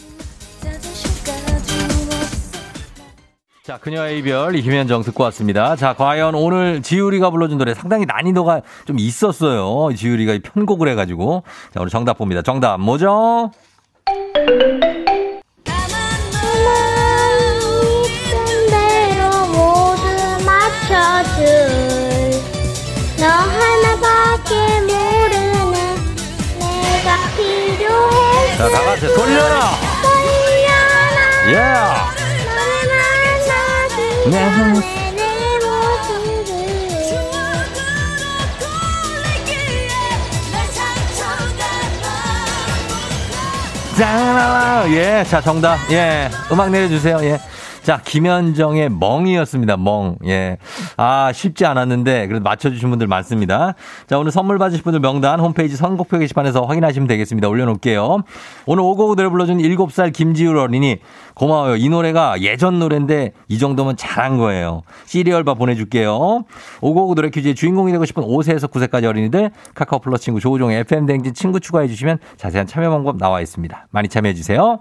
[SPEAKER 1] 자, 그녀의 이별, 이 김현정 듣고 왔습니다. 자, 과연 오늘 지율이가 불러준 노래 상당히 난이도가 좀 있었어요. 이 편곡을 해가지고. 자, 오늘 정답 봅니다. 정답 뭐죠? 자, 다 같이 돌려라! 예! 짠! 예, 자, 정답. 예, 음악 내려주세요. 예. 자, 김현정의 멍이었습니다. 멍. 예. 아, 쉽지 않았는데, 그래도 맞춰주신 분들 많습니다. 자, 오늘 선물 받으실 분들 명단 홈페이지 선곡표 게시판에서 확인하시면 되겠습니다. 올려놓을게요. 오늘 오고고 노래 불러준 7살 김지율 어린이, 고마워요. 이 노래가 예전 노래인데, 이 정도면 잘한 거예요. 시리얼바 보내줄게요. 오고고 노래 퀴즈의 주인공이 되고 싶은 5세에서 9세까지 어린이들, 카카오 플러스 친구 조우종의 FM댕진 친구 추가해 주시면 자세한 참여 방법 나와 있습니다. 많이 참여해 주세요.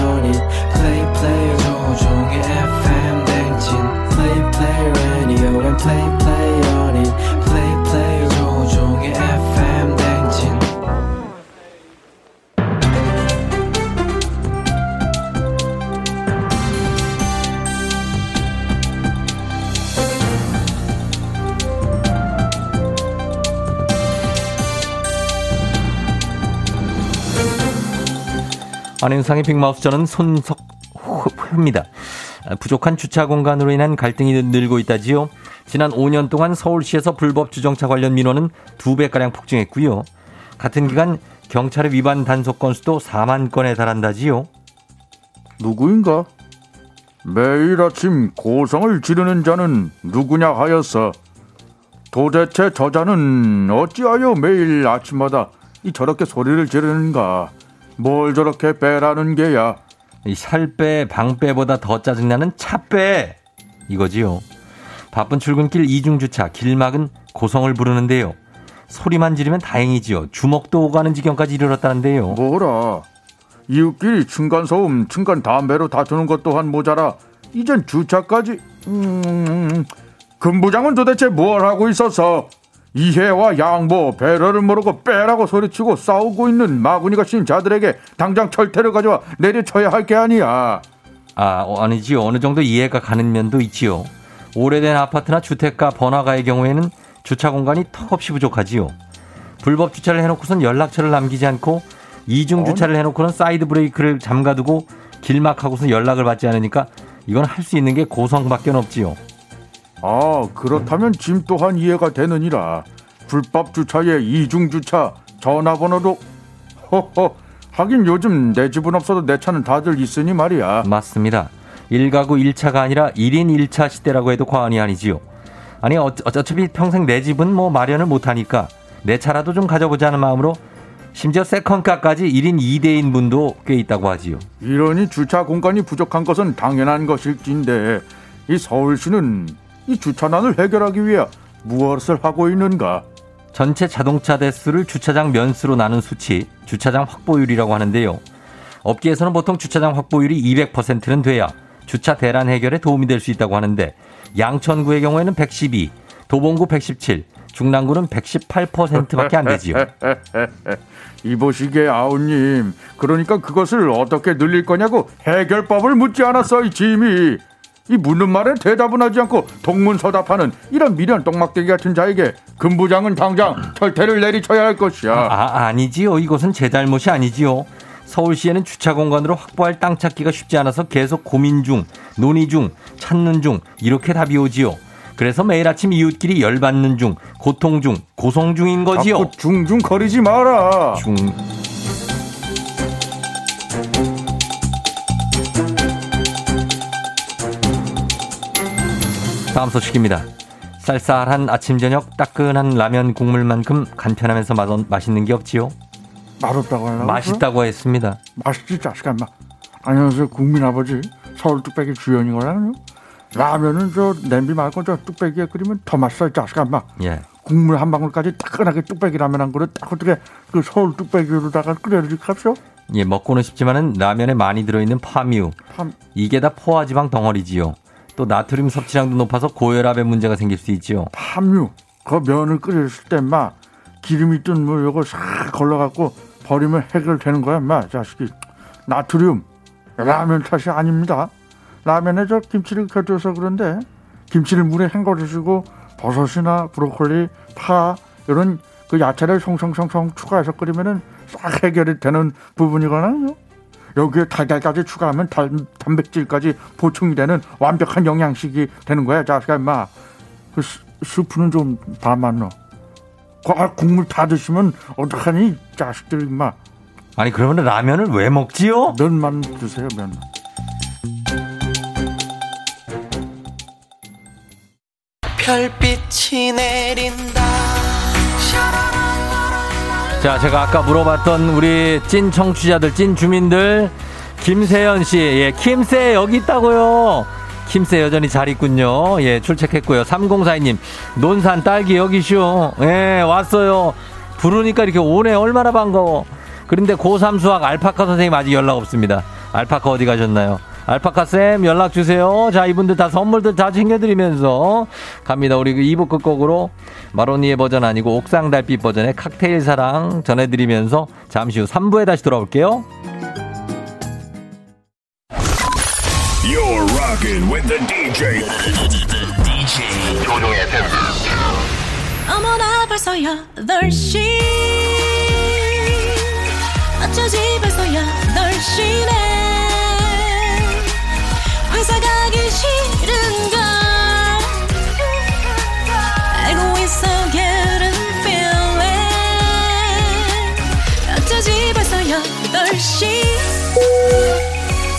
[SPEAKER 1] 안윤상의 빅마우스 저는 손석호입니다. 아, 부족한 주차 공간으로 인한 갈등이 늘고 있다지요. 지난 5년 동안 서울시에서 불법 주정차 관련 민원은 2배가량 폭증했고요. 같은 기간 경찰의 위반 단속 건수도 4만 건에 달한다지요.
[SPEAKER 9] 누구인가? 매일 아침 고성을 지르는 자는 누구냐 하였어. 도대체 저자는 어찌하여 매일 아침마다 이 저렇게 소리를 지르는가? 뭘 저렇게 빼라는 게야?
[SPEAKER 1] 이 살빼 방빼보다 더 짜증나는 차빼 이거지요. 바쁜 출근길 이중주차 길막은 고성을 부르는데요. 소리만 지르면 다행이지요. 주먹도 오가는 지경까지 이르렀다는데요.
[SPEAKER 9] 뭐라? 이웃끼리 층간소음, 층간 담배로 다투는 것 또한 모자라. 이젠 주차까지. 음, 금부장은 도대체 뭘 하고 있었어? 이해와 양보, 배려를 모르고 빼라고 소리치고 싸우고 있는 마구니가 씐 자들에게 당장 철퇴를 가져와 내려쳐야 할 게 아니야.
[SPEAKER 1] 아, 어, 아니지요. 어느 정도 이해가 가는 면도 있지요. 오래된 아파트나 주택가 번화가의 경우에는 주차 공간이 턱없이 부족하지요. 불법 주차를 해놓고선 연락처를 남기지 않고 이중 주차를 해놓고는 사이드 브레이크를 잠가두고 길막하고선 연락을 받지 않으니까 이건 할 수 있는 게 고성밖에 없지요.
[SPEAKER 9] 아, 그렇다면 짐 또한 이해가 되느니라. 불법 주차에 이중 주차, 전화번호도 허허. 하긴 요즘 내 집은 없어도 내 차는 다들 있으니 말이야.
[SPEAKER 1] 맞습니다. 1가구 1차가 아니라 1인 1차 시대라고 해도 과언이 아니지요. 아니 어, 어차피 평생 내 집은 뭐 마련을 못하니까 내 차라도 좀 가져보자는 마음으로 심지어 세컨카까지 1인 2대인 분도 꽤 있다고 하지요.
[SPEAKER 9] 이러니 주차 공간이 부족한 것은 당연한 것일진데 이 서울시는 이 주차난을 해결하기 위해 무엇을 하고 있는가?
[SPEAKER 1] 전체 자동차 대수를 주차장 면수로 나눈 수치, 주차장 확보율이라고 하는데요. 업계에서는 보통 주차장 확보율이 200%는 돼야 주차 대란 해결에 도움이 될 수 있다고 하는데 양천구의 경우에는 112, 도봉구 117, 중랑구는 118%밖에 안 되지요. *laughs*
[SPEAKER 9] 이보시게 아우님 그러니까 그것을 어떻게 늘릴 거냐고 해결법을 묻지 않았어 이 짐이 이 묻는 말에 대답은 하지 않고 동문서답하는 이런 미련 똥막대기 같은 자에게 금부장은 당장 철퇴를 내리쳐야 할 것이야.
[SPEAKER 1] 아, 아니지요. 이곳은 제 잘못이 아니지요. 서울시에는 주차 공간으로 확보할 땅 찾기가 쉽지 않아서 계속 고민 중, 논의 중, 찾는 중, 이렇게 답이 오지요. 그래서 매일 아침 이웃끼리 열받는 중, 고통 중, 고성 중인 거지요.
[SPEAKER 9] 자꾸 중중 거리지 마라.
[SPEAKER 1] 중. 다음 소식입니다. 쌀쌀한 아침 저녁 따끈한 라면 국물만큼 간편하면서 맛, 맛있는 게 없지요.
[SPEAKER 9] 맛없다고 하려고?
[SPEAKER 1] 맛있다고 했습니다.
[SPEAKER 9] 맛있지 자식아 인마. 안녕하세요 국민 아버지 서울 뚝배기 주연이거든요. 라면은 저 냄비 말고 저 뚝배기에 끓이면 더 맛있어 이 자식아 인마.
[SPEAKER 1] 예.
[SPEAKER 9] 국물 한 방울까지 따끈하게 뚝배기 라면 한 그릇 딱 어떻게 그 서울 뚝배기로다가 끓여주십시오.
[SPEAKER 1] 예, 먹고는 싶지만은 라면에 많이 들어있는 파뮤.
[SPEAKER 9] 팜.
[SPEAKER 1] 이게 다 포화지방 덩어리지요. 또 나트륨 섭취량도 높아서 고혈압에 문제가 생길 수 있지요.
[SPEAKER 9] 함유 그 면을 끓였을 때 막 기름 있던 뭐 요거 싹 걸러갖고 버리면 해결되는 거야 마 자식이. 나트륨 라면 탓이 아닙니다. 라면에 저 김치를 곁들여서 그런데 김치를 물에 헹궈주시고 버섯이나 브로콜리 파 이런 그 야채를 송송송송 추가해서 끓이면은 싹 해결이 되는 부분이거든요 여기에 달달까지 추가하면 달, 단백질까지 보충이 되는 완벽한 영양식이 되는 거야 자식아 임마. 그 스, 스프는 좀 반만 넣어 그, 아, 국물 다 드시면 어떡하니 자식들 임마.
[SPEAKER 1] 아니 그러면 라면을 왜 먹지요?
[SPEAKER 9] 면만 드세요 면.
[SPEAKER 3] 별빛이 내린다
[SPEAKER 1] 자, 제가 아까 물어봤던 우리 찐 청취자들, 찐 주민들, 김세연 씨, 예, 김세 여기 있다고요. 김세 여전히 잘 있군요. 예, 출첵했고요. 3042님, 논산 딸기 여기시오. 예, 왔어요. 부르니까 이렇게 오네. 얼마나 반가워. 그런데 고3 수학 알파카 선생님 아직 연락 없습니다. 알파카 어디 가셨나요? 알파카 쌤 연락 주세요. 자, 이분들 다 선물들 다 챙겨드리면서 갑니다. 우리 그 2부 끝곡으로 마로니의 버전 아니고 옥상 달빛 버전의 칵테일 사랑 전해드리면서 잠시 후 3부에 다시 돌아올게요.
[SPEAKER 10] You're rocking with the DJ. DJ 조종의 팬.
[SPEAKER 4] 어머나 벌써 8시 어쩌지 벌써 8시네 회사 가기 싫은걸 알고 있어 getting feeling 어쩌지 벌써 8시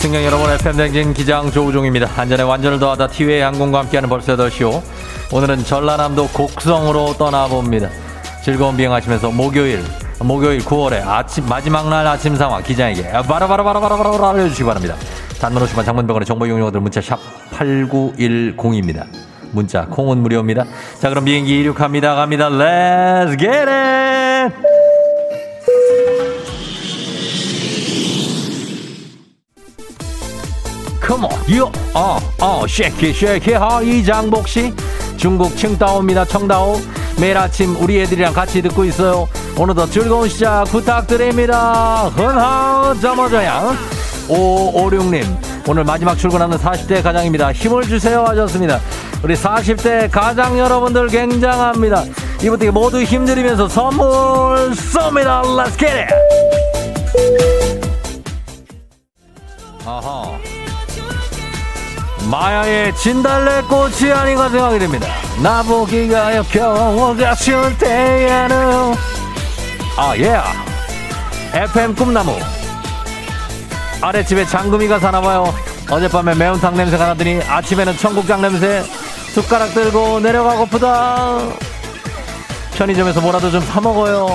[SPEAKER 1] 승경 여러분 FM 댕진 기장 조우종입니다. 안전에 완전을 더하다 티웨이 항공과 함께하는 벌써 8시오. 오늘은 전라남도 곡성으로 떠나봅니다. 즐거운 비행하시면서 목요일 목요일 9월의 아침 마지막 날 아침 상황 기장에게 바라바라바라바라바라 알려주시기 바랍니다. 단문 50원 장문병원의 정보 이용료들 문자 샵 8910입니다. 문자 콩은 무료입니다. 자 그럼 비행기 이륙합니다. 갑니다. Let's get it! On, you, 어, 어, shake it, shake it, 하, 이 장복 씨. 중국 칭다오입니다, 청다오. 매일 아침 우리 애들이랑 같이 듣고 있어요. 오늘도 즐거운 시작 부탁드립니다. 헌하우 점어 556님, 오늘 마지막 출근하는 40대 가장입니다. 힘을 주세요 하셨습니다. 우리 40대 가장 여러분들 굉장합니다. 이분들께 모두 힘들이면서 선물 쏩니다. Let's get it! 아하. 마야의 진달래꽃이 아닌가 생각이 됩니다. 나보기가 역겨워가 쉴 때에는 아 예. FM 꿈나무 아랫집에 장금이가 사나봐요. 어젯밤에 매운탕 냄새가 나더니 아침에는 청국장 냄새 숟가락 들고 내려가고프다. 편의점에서 뭐라도 좀 사먹어요.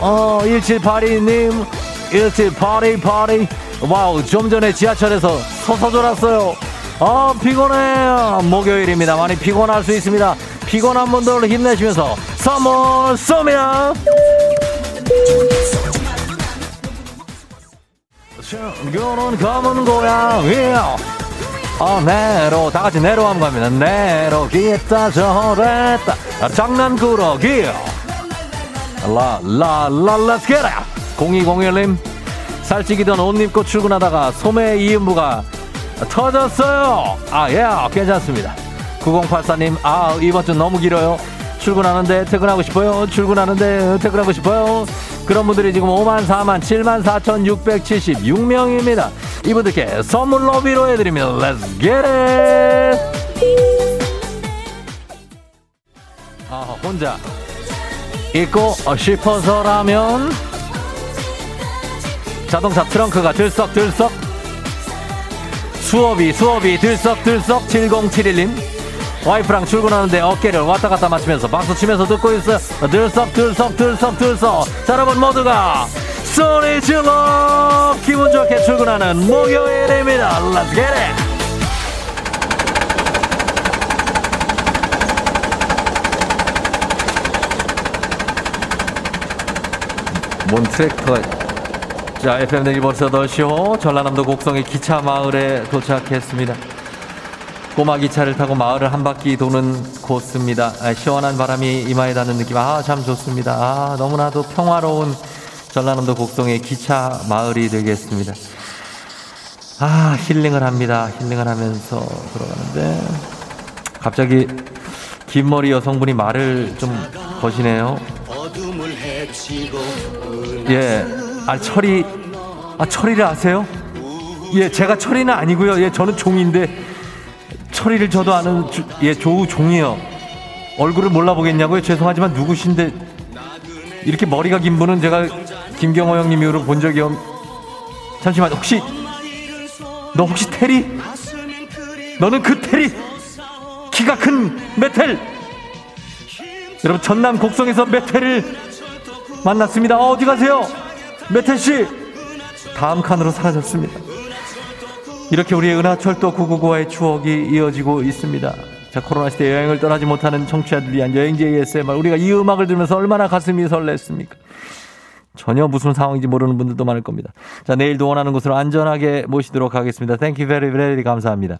[SPEAKER 1] 어, 1782님, 178282. 와우, 좀 전에 지하철에서 서서 졸았어요. 아, 피곤해. 목요일입니다. 많이 피곤할 수 있습니다. 피곤한 분들 힘내시면서 선물 쏩니다. 결혼 검은 고양이. 어, 내로, 다 같이 내로 한번 갑니다. 내로, 기다 저랬다. 아, 장난꾸러기. 라, 라, 라, let's get it. 0201님, 살찌기던 옷 입고 출근하다가 소매 이음부가 터졌어요. 아, 예, 괜찮습니다. 9084님, 아, 이번 주 너무 길어요. 출근하는데 퇴근하고 싶어요. 출근하는데 퇴근하고 싶어요. 그런 분들이 지금 5만 4만 7만 4,676명입니다. 이분들께 선물로 위로해드립니다. Let's get it! 아, 혼자 있고 싶어서라면 자동차 트렁크가 들썩들썩 수업이 수업이 들썩들썩 7071님 와이프랑 출근하는데 어깨를 왔다 갔다 맞추면서 박수 치면서 듣고 있어요 들썩 들썩 들썩 들썩. 자 여러분 모두가 소리 질러 기분 좋게 출근하는 목요일입니다. Let's get it. 뭔 트랙터가 자 FM 내기 벌써 8시호 전라남도 곡성의 기차 마을에 도착했습니다 꼬마 기차를 타고 마을을 한 바퀴 도는 코스입니다. 아, 시원한 바람이 이마에 닿는 느낌. 아 참 좋습니다. 아 너무나도 평화로운 전라남도 곡성의 기차 마을이 되겠습니다. 아 힐링을 합니다. 힐링을 하면서 들어가는데 갑자기 긴 머리 여성분이 말을 좀 거시네요. 예. 아, 철이, 아, 철이를 아세요? 예, 제가 철이는 아니고요. 예, 저는 종인데, 철이를 저도 아는, 주, 예, 조우종이요. 얼굴을 몰라보겠냐고요? 죄송하지만 누구신데, 이렇게 머리가 긴 분은 제가 김경호 형님 이후로 본 적이 없, 잠시만, 혹시, 너 혹시 테리? 너는 그 테리? 키가 큰 메텔! 여러분, 전남 곡성에서 메텔을 만났습니다. 어, 어디 가세요? 메텔 씨. 다음 칸으로 사라졌습니다. 이렇게 우리의 은하철도 999와의 추억이 이어지고 있습니다. 자, 코로나 시대 여행을 떠나지 못하는 청취자들 위한 여행지 ASMR. 우리가 이 음악을 들으면서 얼마나 가슴이 설렜습니까? 전혀 무슨 상황인지 모르는 분들도 많을 겁니다. 자, 내일도 원하는 곳으로 안전하게 모시도록 하겠습니다. Thank you very very 감사합니다.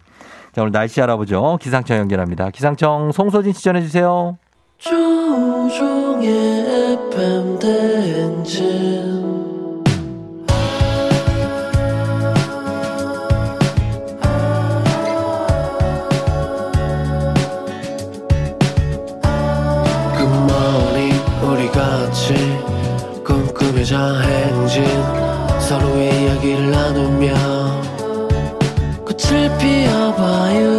[SPEAKER 1] 자, 오늘 날씨 알아보죠. 기상청 연결합니다. 기상청 송소진 씨 전해 주세요.
[SPEAKER 3] 조종의 FM 대행진 꿈꾸며자 행진 서로의 이야기를 나누며 꽃을 피워봐요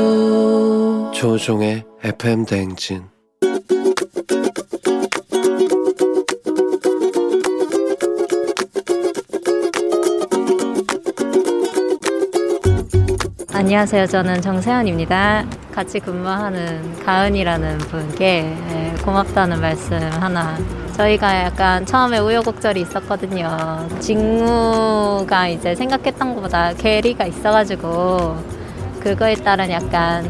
[SPEAKER 3] 조종의 FM 대행진
[SPEAKER 11] 안녕하세요. 저는 정세현입니다. 같이 근무하는 가은이라는 분께 예, 고맙다는 말씀 하나. 저희가 약간 처음에 우여곡절이 있었거든요. 직무가 이제 생각했던 것보다 괴리가 있어가지고 그거에 따른 약간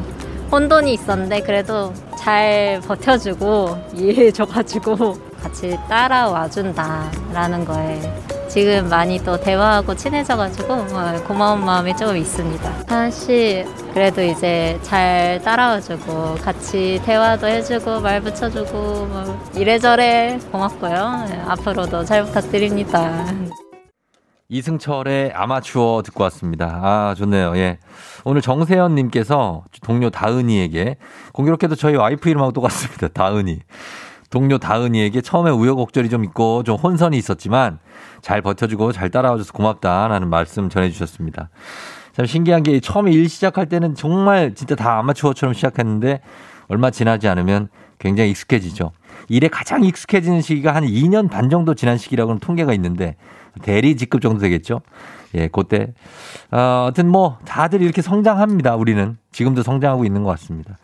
[SPEAKER 11] 혼돈이 있었는데 그래도 잘 버텨주고 *laughs* 이해해줘가지고 같이 따라와준다라는 거에 지금 많이 또 대화하고 친해져가지고 어, 고마운 마음이 조금 있습니다. 사실 그래도 이제 잘 따라와주고 같이 대화도 해주고 말 붙여주고 뭐 이래저래 고맙고요. 네, 앞으로도 잘 부탁드립니다.
[SPEAKER 1] 이승철의 아마추어 듣고 왔습니다. 아, 좋네요. 예. 오늘 정세현님께서 동료 다은이에게 공교롭게도 저희 와이프 이름하고 똑같습니다. 다은이. 동료 다은이에게 처음에 우여곡절이 좀 있고 좀 혼선이 있었지만 잘 버텨주고 잘 따라와줘서 고맙다라는 말씀 전해주셨습니다. 참 신기한 게 처음에 일 시작할 때는 정말 진짜 다 아마추어처럼 시작했는데 얼마 지나지 않으면 굉장히 익숙해지죠. 일에 가장 익숙해지는 시기가 한 2년 반 정도 지난 시기라고는 통계가 있는데 대리 직급 정도 되겠죠. 예, 그때 어, 하여튼 뭐 다들 이렇게 성장합니다. 우리는 지금도 성장하고 있는 것 같습니다.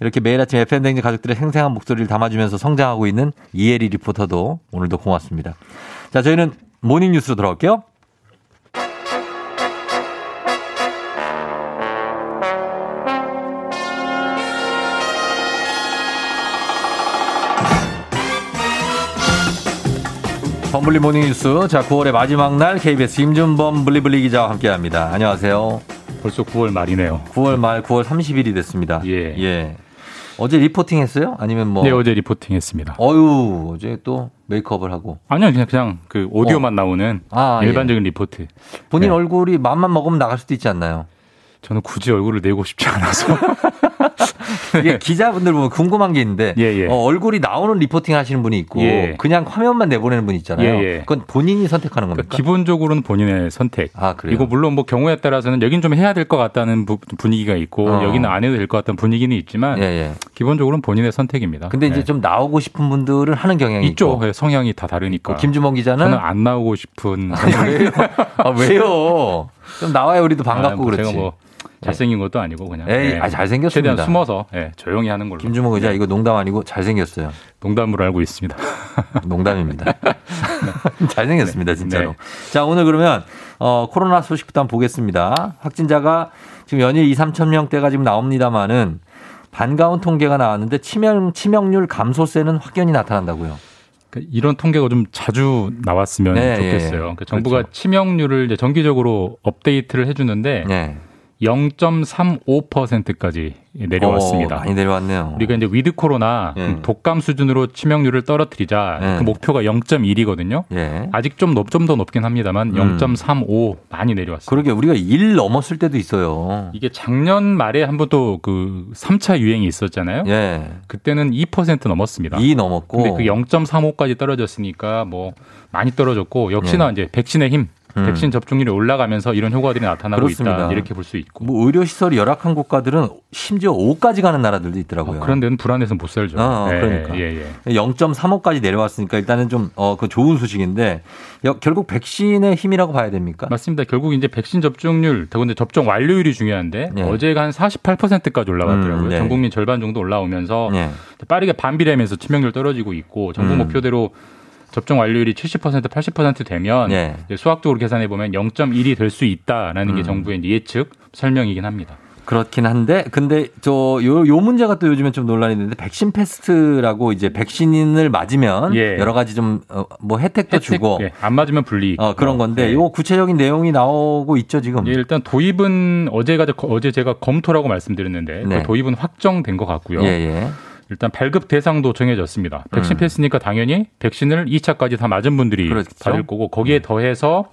[SPEAKER 1] 이렇게 매일 아침 FM대행진 가족들의 생생한 목소리를 담아주면서 성장하고 있는 이혜리 리포터도 오늘도 고맙습니다. 자, 저희는 모닝 뉴스로 돌아올게요. 범블리 모닝 뉴스. 자, 9월의 마지막 날 KBS 김준범 블리블리 기자와 함께 합니다. 안녕하세요.
[SPEAKER 12] 벌써 9월 말이네요.
[SPEAKER 1] 9월 말 9월 30일이 됐습니다.
[SPEAKER 12] 예.
[SPEAKER 1] 예. 어제 리포팅 했어요? 아니면 뭐
[SPEAKER 12] 네, 어제 리포팅 했습니다.
[SPEAKER 1] 어유, 어제 또 메이크업을 하고.
[SPEAKER 12] 아니요, 그냥 그냥 그 오디오만 나오는
[SPEAKER 1] 아,
[SPEAKER 12] 일반적인 리포트.
[SPEAKER 1] 본인
[SPEAKER 12] 네.
[SPEAKER 1] 얼굴이 맘만 먹으면 나갈 수도 있지 않나요?
[SPEAKER 12] 저는 굳이 얼굴을 내고 싶지 않아서.
[SPEAKER 1] 이게 *laughs* 기자분들 보면 궁금한 게 있는데
[SPEAKER 12] 예, 예.
[SPEAKER 1] 어, 얼굴이 나오는 리포팅 하시는 분이 있고
[SPEAKER 12] 예.
[SPEAKER 1] 그냥 화면만 내보내는 분 있잖아요.
[SPEAKER 12] 예, 예.
[SPEAKER 1] 그건 본인이 선택하는 겁니까?
[SPEAKER 12] 그러니까 기본적으로는 본인의 선택.
[SPEAKER 1] 아, 그래요?
[SPEAKER 12] 이거 물론 뭐 경우에 따라서는 여긴 좀 해야 될 것 같다는 부- 분위기가 있고
[SPEAKER 1] 어.
[SPEAKER 12] 여기는 안 해도 될 것 같다는 분위기는 있지만
[SPEAKER 1] 예, 예.
[SPEAKER 12] 기본적으로는 본인의 선택입니다.
[SPEAKER 1] 근데 이제
[SPEAKER 12] 예.
[SPEAKER 1] 좀 나오고 싶은 분들은 하는 경향이
[SPEAKER 12] 있죠. 예, 성향이 다 다르니까.
[SPEAKER 1] 김주몽 기자는
[SPEAKER 12] 저는 안 나오고 싶은
[SPEAKER 1] 아니, 왜요? 아, 왜요? 좀 나와야 우리도 반갑고
[SPEAKER 12] 아, 뭐
[SPEAKER 1] 그렇지.
[SPEAKER 12] 제가 뭐 잘생긴 것도 아니고 그냥
[SPEAKER 1] 에이,
[SPEAKER 12] 예.
[SPEAKER 1] 아, 잘생겼습니다.
[SPEAKER 12] 최대한 숨어서 예, 조용히 하는 걸로.
[SPEAKER 1] 김주몽 기자 이거 농담 아니고 잘생겼어요.
[SPEAKER 12] 농담으로 알고 있습니다. *laughs*
[SPEAKER 1] 농담입니다. *laughs* 잘생겼습니다, 진짜로.
[SPEAKER 12] 네.
[SPEAKER 1] 자, 오늘 그러면 어, 코로나 소식부터 한번 보겠습니다. 확진자가 지금 연일 2, 3천 명대가 지금 나옵니다만은 반가운 통계가 나왔는데 치명 치명률 감소세는 확연히 나타난다고요.
[SPEAKER 12] 이런 통계가 좀 자주 나왔으면
[SPEAKER 1] 네,
[SPEAKER 12] 좋겠어요.
[SPEAKER 1] 예.
[SPEAKER 12] 그러니까 정부가
[SPEAKER 1] 그렇죠.
[SPEAKER 12] 치명률을 이제 정기적으로 업데이트를 해주는데
[SPEAKER 1] 네.
[SPEAKER 12] 0.35%까지 내려왔습니다.
[SPEAKER 1] 오, 많이 내려왔네요.
[SPEAKER 12] 우리가 이제 위드 코로나
[SPEAKER 1] 예.
[SPEAKER 12] 독감 수준으로 치명률을 떨어뜨리자
[SPEAKER 1] 예.
[SPEAKER 12] 그 목표가 0.1이거든요.
[SPEAKER 1] 예.
[SPEAKER 12] 아직 좀좀더 높긴 합니다만
[SPEAKER 1] 음.
[SPEAKER 12] 0.35 많이 내려왔습니다.
[SPEAKER 1] 그러게 우리가 1 넘었을 때도 있어요.
[SPEAKER 12] 이게 작년 말에 한 번 또 그 3차 유행이 있었잖아요.
[SPEAKER 1] 예.
[SPEAKER 12] 그때는 2% 넘었습니다.
[SPEAKER 1] 2 넘었고.
[SPEAKER 12] 근데 그 0.35까지 떨어졌으니까 뭐 많이 떨어졌고 역시나
[SPEAKER 1] 예.
[SPEAKER 12] 이제 백신의 힘,
[SPEAKER 1] 음.
[SPEAKER 12] 백신 접종률이 올라가면서 이런 효과들이 나타나고
[SPEAKER 1] 그렇습니다.
[SPEAKER 12] 있다 이렇게 볼 수 있고
[SPEAKER 1] 뭐 의료 시설이 열악한 국가들은 심지어 5까지 가는 나라들도 있더라고요.
[SPEAKER 12] 어, 그런 데는 불안해서 못 살죠.
[SPEAKER 1] 어, 어,
[SPEAKER 12] 예,
[SPEAKER 1] 그러니까.
[SPEAKER 12] 예, 예.
[SPEAKER 1] 0.35까지 내려왔으니까 일단은 좀, 어, 그 좋은 소식인데, 여- 결국 백신의 힘이라고 봐야 됩니까?
[SPEAKER 12] 맞습니다. 결국 이제 백신 접종률, 더군다나 접종 완료율이 중요한데
[SPEAKER 1] 네.
[SPEAKER 12] 어제가 한 48%까지 올라갔더라고요.
[SPEAKER 1] 음, 네.
[SPEAKER 12] 전 국민 절반 정도 올라오면서
[SPEAKER 1] 예.
[SPEAKER 12] 빠르게 반비례하면서 치명률 떨어지고 있고 정부
[SPEAKER 1] 음.
[SPEAKER 12] 목표대로 접종 완료율이 70% 80% 되면
[SPEAKER 1] 예.
[SPEAKER 12] 이제 수학적으로 계산해 보면 0.1이 될 수 있다라는 게
[SPEAKER 1] 음.
[SPEAKER 12] 정부의 이제 예측 설명이긴 합니다.
[SPEAKER 1] 그렇긴 한데, 근데 저, 요, 요 문제가 또 요즘에 좀 논란이 있는데, 백신 패스트라고 이제 백신을 맞으면
[SPEAKER 12] 예.
[SPEAKER 1] 여러 가지 좀, 어, 뭐 혜택도
[SPEAKER 12] 혜택,
[SPEAKER 1] 주고,
[SPEAKER 12] 예, 안 맞으면 분리.
[SPEAKER 1] 어, 그런 건데,
[SPEAKER 12] 예.
[SPEAKER 1] 요 구체적인 내용이 나오고 있죠, 지금.
[SPEAKER 12] 예, 일단 도입은 어제가 어제 제가 검토라고 말씀드렸는데
[SPEAKER 1] 네.
[SPEAKER 12] 그 도입은 확정된 것 같고요.
[SPEAKER 1] 예, 예.
[SPEAKER 12] 일단 발급 대상도 정해졌습니다. 백신
[SPEAKER 1] 음.
[SPEAKER 12] 패스니까 당연히 백신을 2차까지 다 맞은 분들이
[SPEAKER 1] 그렇죠.
[SPEAKER 12] 받을 거고 거기에 더해서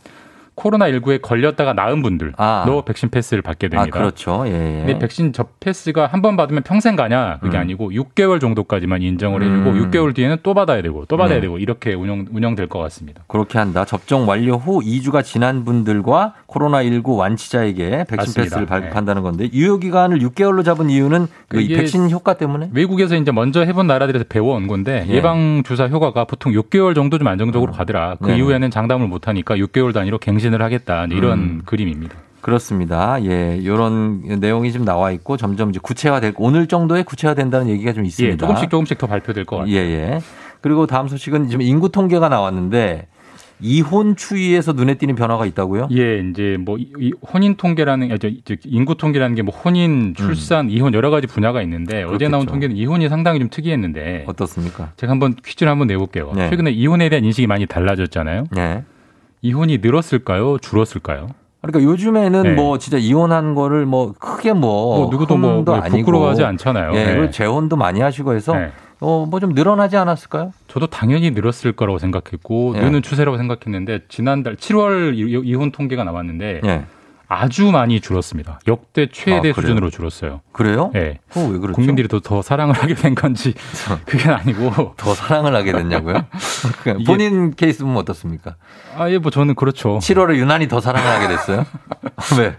[SPEAKER 12] 코로나19에 걸렸다가 나은 분들도
[SPEAKER 1] 아.
[SPEAKER 12] 백신 패스를 받게
[SPEAKER 1] 아,
[SPEAKER 12] 됩니다.
[SPEAKER 1] 그렇죠. 예, 예.
[SPEAKER 12] 근데 백신 접 패스가 한 번 받으면 평생 가냐 그게
[SPEAKER 1] 음.
[SPEAKER 12] 아니고 6개월 정도까지만 인정을 해주고
[SPEAKER 1] 음.
[SPEAKER 12] 6개월 뒤에는 또 받아야 되고 또 받아야
[SPEAKER 1] 네.
[SPEAKER 12] 되고 이렇게 운영 운영될 것 같습니다.
[SPEAKER 1] 그렇게 한다. 접종 완료 후 2주가 지난 분들과 코로나19 완치자에게 백신
[SPEAKER 12] 맞습니다.
[SPEAKER 1] 패스를 발급한다는 건데 유효 기간을 6개월로 잡은 이유는 그 백신 효과 때문에?
[SPEAKER 12] 외국에서 이제 먼저 해본 나라들에서 배워온 건데
[SPEAKER 1] 예.
[SPEAKER 12] 예방 주사 효과가 보통 6개월 정도 좀 안정적으로 가더라. 그
[SPEAKER 1] 네네.
[SPEAKER 12] 이후에는 장담을 못 하니까 6개월 단위로 갱신 을 하겠다 이런
[SPEAKER 1] 음.
[SPEAKER 12] 그림입니다.
[SPEAKER 1] 그렇습니다. 예, 이런 내용이 좀 나와 있고 점점 이제 구체화될 오늘 정도에 구체화된다는 얘기가 좀 있습니다.
[SPEAKER 12] 예, 조금씩 조금씩 더 발표될 것 같아요.
[SPEAKER 1] 예, 예. 그리고 다음 소식은 지금 인구 통계가 나왔는데 이혼 추이에서 눈에 띄는 변화가 있다고요?
[SPEAKER 12] 예, 이제 뭐 이- 혼인 통계라는 아, 저, 저 인구 통계라는 게 뭐 혼인, 출산, 이혼 여러 가지 분야가 있는데 어제 나온
[SPEAKER 1] 음. 그렇겠죠.
[SPEAKER 12] 통계는 이혼이 상당히 좀 특이했는데
[SPEAKER 1] 어떻습니까?
[SPEAKER 12] 제가 한번 퀴즈를 한번 내볼게요.
[SPEAKER 1] 네.
[SPEAKER 12] 최근에 이혼에 대한 인식이 많이 달라졌잖아요.
[SPEAKER 1] 네.
[SPEAKER 12] 이혼이 늘었을까요? 줄었을까요?
[SPEAKER 1] 그러니까 요즘에는
[SPEAKER 12] 네.
[SPEAKER 1] 뭐 진짜 이혼한 거를 뭐 크게 뭐,
[SPEAKER 12] 뭐 누구도 뭐 뭐
[SPEAKER 1] 아니고
[SPEAKER 12] 부끄러워하지 않잖아요.
[SPEAKER 1] 예,
[SPEAKER 12] 네.
[SPEAKER 1] 그리고 재혼도 많이 하시고 해서
[SPEAKER 12] 네.
[SPEAKER 1] 어, 뭐 좀 늘어나지 않았을까요?
[SPEAKER 12] 저도 당연히 늘었을 거라고 생각했고
[SPEAKER 1] 예.
[SPEAKER 12] 느는 추세라고 생각했는데 지난달 7월 이- 이혼 통계가 나왔는데
[SPEAKER 1] 예.
[SPEAKER 12] 아주 많이 줄었습니다. 역대 최대
[SPEAKER 1] 아?
[SPEAKER 12] 수준으로 줄었어요.
[SPEAKER 1] 그래요?
[SPEAKER 12] 예.
[SPEAKER 1] 어, 왜 그렇죠?
[SPEAKER 12] 국민들이 더, 더 사랑을 하게 된 건지 그게 아니고 *laughs*
[SPEAKER 1] 더 사랑을 하게 됐냐고요? *laughs*
[SPEAKER 12] 이게-
[SPEAKER 1] 본인 케이스 보면 어떻습니까?
[SPEAKER 12] 아 예 뭐 저는 그렇죠.
[SPEAKER 1] 7월에 유난히 더 사랑을 하게 됐어요? 왜?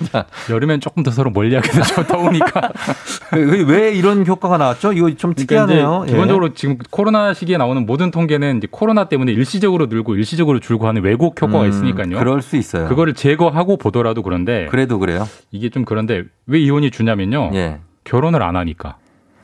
[SPEAKER 1] *laughs*
[SPEAKER 12] 여름엔 조금 더 서로 멀리하게 되죠. 더우니까.
[SPEAKER 1] 왜, 왜 이런 효과가 나왔죠? 이거 좀
[SPEAKER 12] 그러니까
[SPEAKER 1] 특이하네요.
[SPEAKER 12] 이제 기본적으로 지금 코로나 시기에 나오는 모든 통계는 이제 코로나 때문에 일시적으로 늘고 일시적으로 줄고 하는 왜곡 효과가
[SPEAKER 1] 음,
[SPEAKER 12] 있으니까요.
[SPEAKER 1] 그럴 수 있어요.
[SPEAKER 12] 그거를 제거하고 보더라도 그런데
[SPEAKER 1] 그래도 그래요?
[SPEAKER 12] 이게 좀 그런데 왜 이혼이 주냐면요.
[SPEAKER 1] 예.
[SPEAKER 12] 결혼을 안 하니까.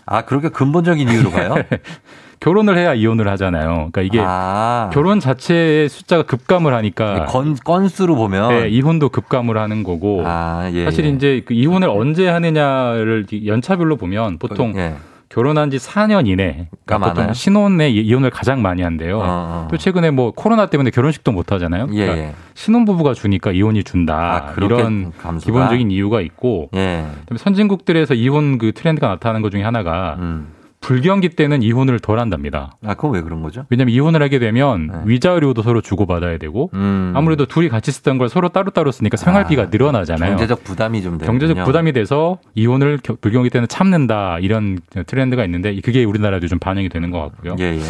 [SPEAKER 1] 아, 그렇게 근본적인 이유로 가요? *laughs*
[SPEAKER 12] 결혼을 해야 이혼을 하잖아요. 그러니까 이게
[SPEAKER 1] 아,
[SPEAKER 12] 결혼 자체의 숫자가 급감을 하니까
[SPEAKER 1] 건, 건수로 보면.
[SPEAKER 12] 네, 이혼도 급감을 하는 거고
[SPEAKER 1] 아, 예.
[SPEAKER 12] 사실
[SPEAKER 1] 예.
[SPEAKER 12] 이제 그 이혼을 언제 하느냐를 연차별로 보면 보통
[SPEAKER 1] 예.
[SPEAKER 12] 결혼한 지 4년 이내
[SPEAKER 1] 가
[SPEAKER 12] 그러니까 보통? 신혼에 이- 이혼을 가장 많이 한대요.
[SPEAKER 1] 어, 어.
[SPEAKER 12] 또 최근에 뭐 코로나 때문에 결혼식도 못 하잖아요.
[SPEAKER 1] 예,
[SPEAKER 12] 그러니까
[SPEAKER 1] 예.
[SPEAKER 12] 신혼부부가 주니까 이혼이 준다.
[SPEAKER 1] 아,
[SPEAKER 12] 이런
[SPEAKER 1] 감수가?
[SPEAKER 12] 기본적인 이유가 있고
[SPEAKER 1] 예.
[SPEAKER 12] 선진국들에서 이혼 그 트렌드가 나타나는 것 중에 하나가
[SPEAKER 1] 음.
[SPEAKER 12] 불경기 때는 이혼을 덜 한답니다.
[SPEAKER 1] 아, 그건 왜 그런 거죠?
[SPEAKER 12] 왜냐면 이혼을 하게 되면 위자료도 서로 주고받아야 되고
[SPEAKER 1] 네. 음.
[SPEAKER 12] 아무래도 둘이 같이 쓰던 걸 서로 따로따로 쓰니까 생활비가 늘어나잖아요.
[SPEAKER 1] 경제적 부담이 좀 되는
[SPEAKER 12] 경제적 부담이 돼서 이혼을 겨- 불경기 때는 참는다 이런 트렌드가 있는데 그게 우리나라도 좀 반영이 되는 것 같고요.
[SPEAKER 1] 예, 예.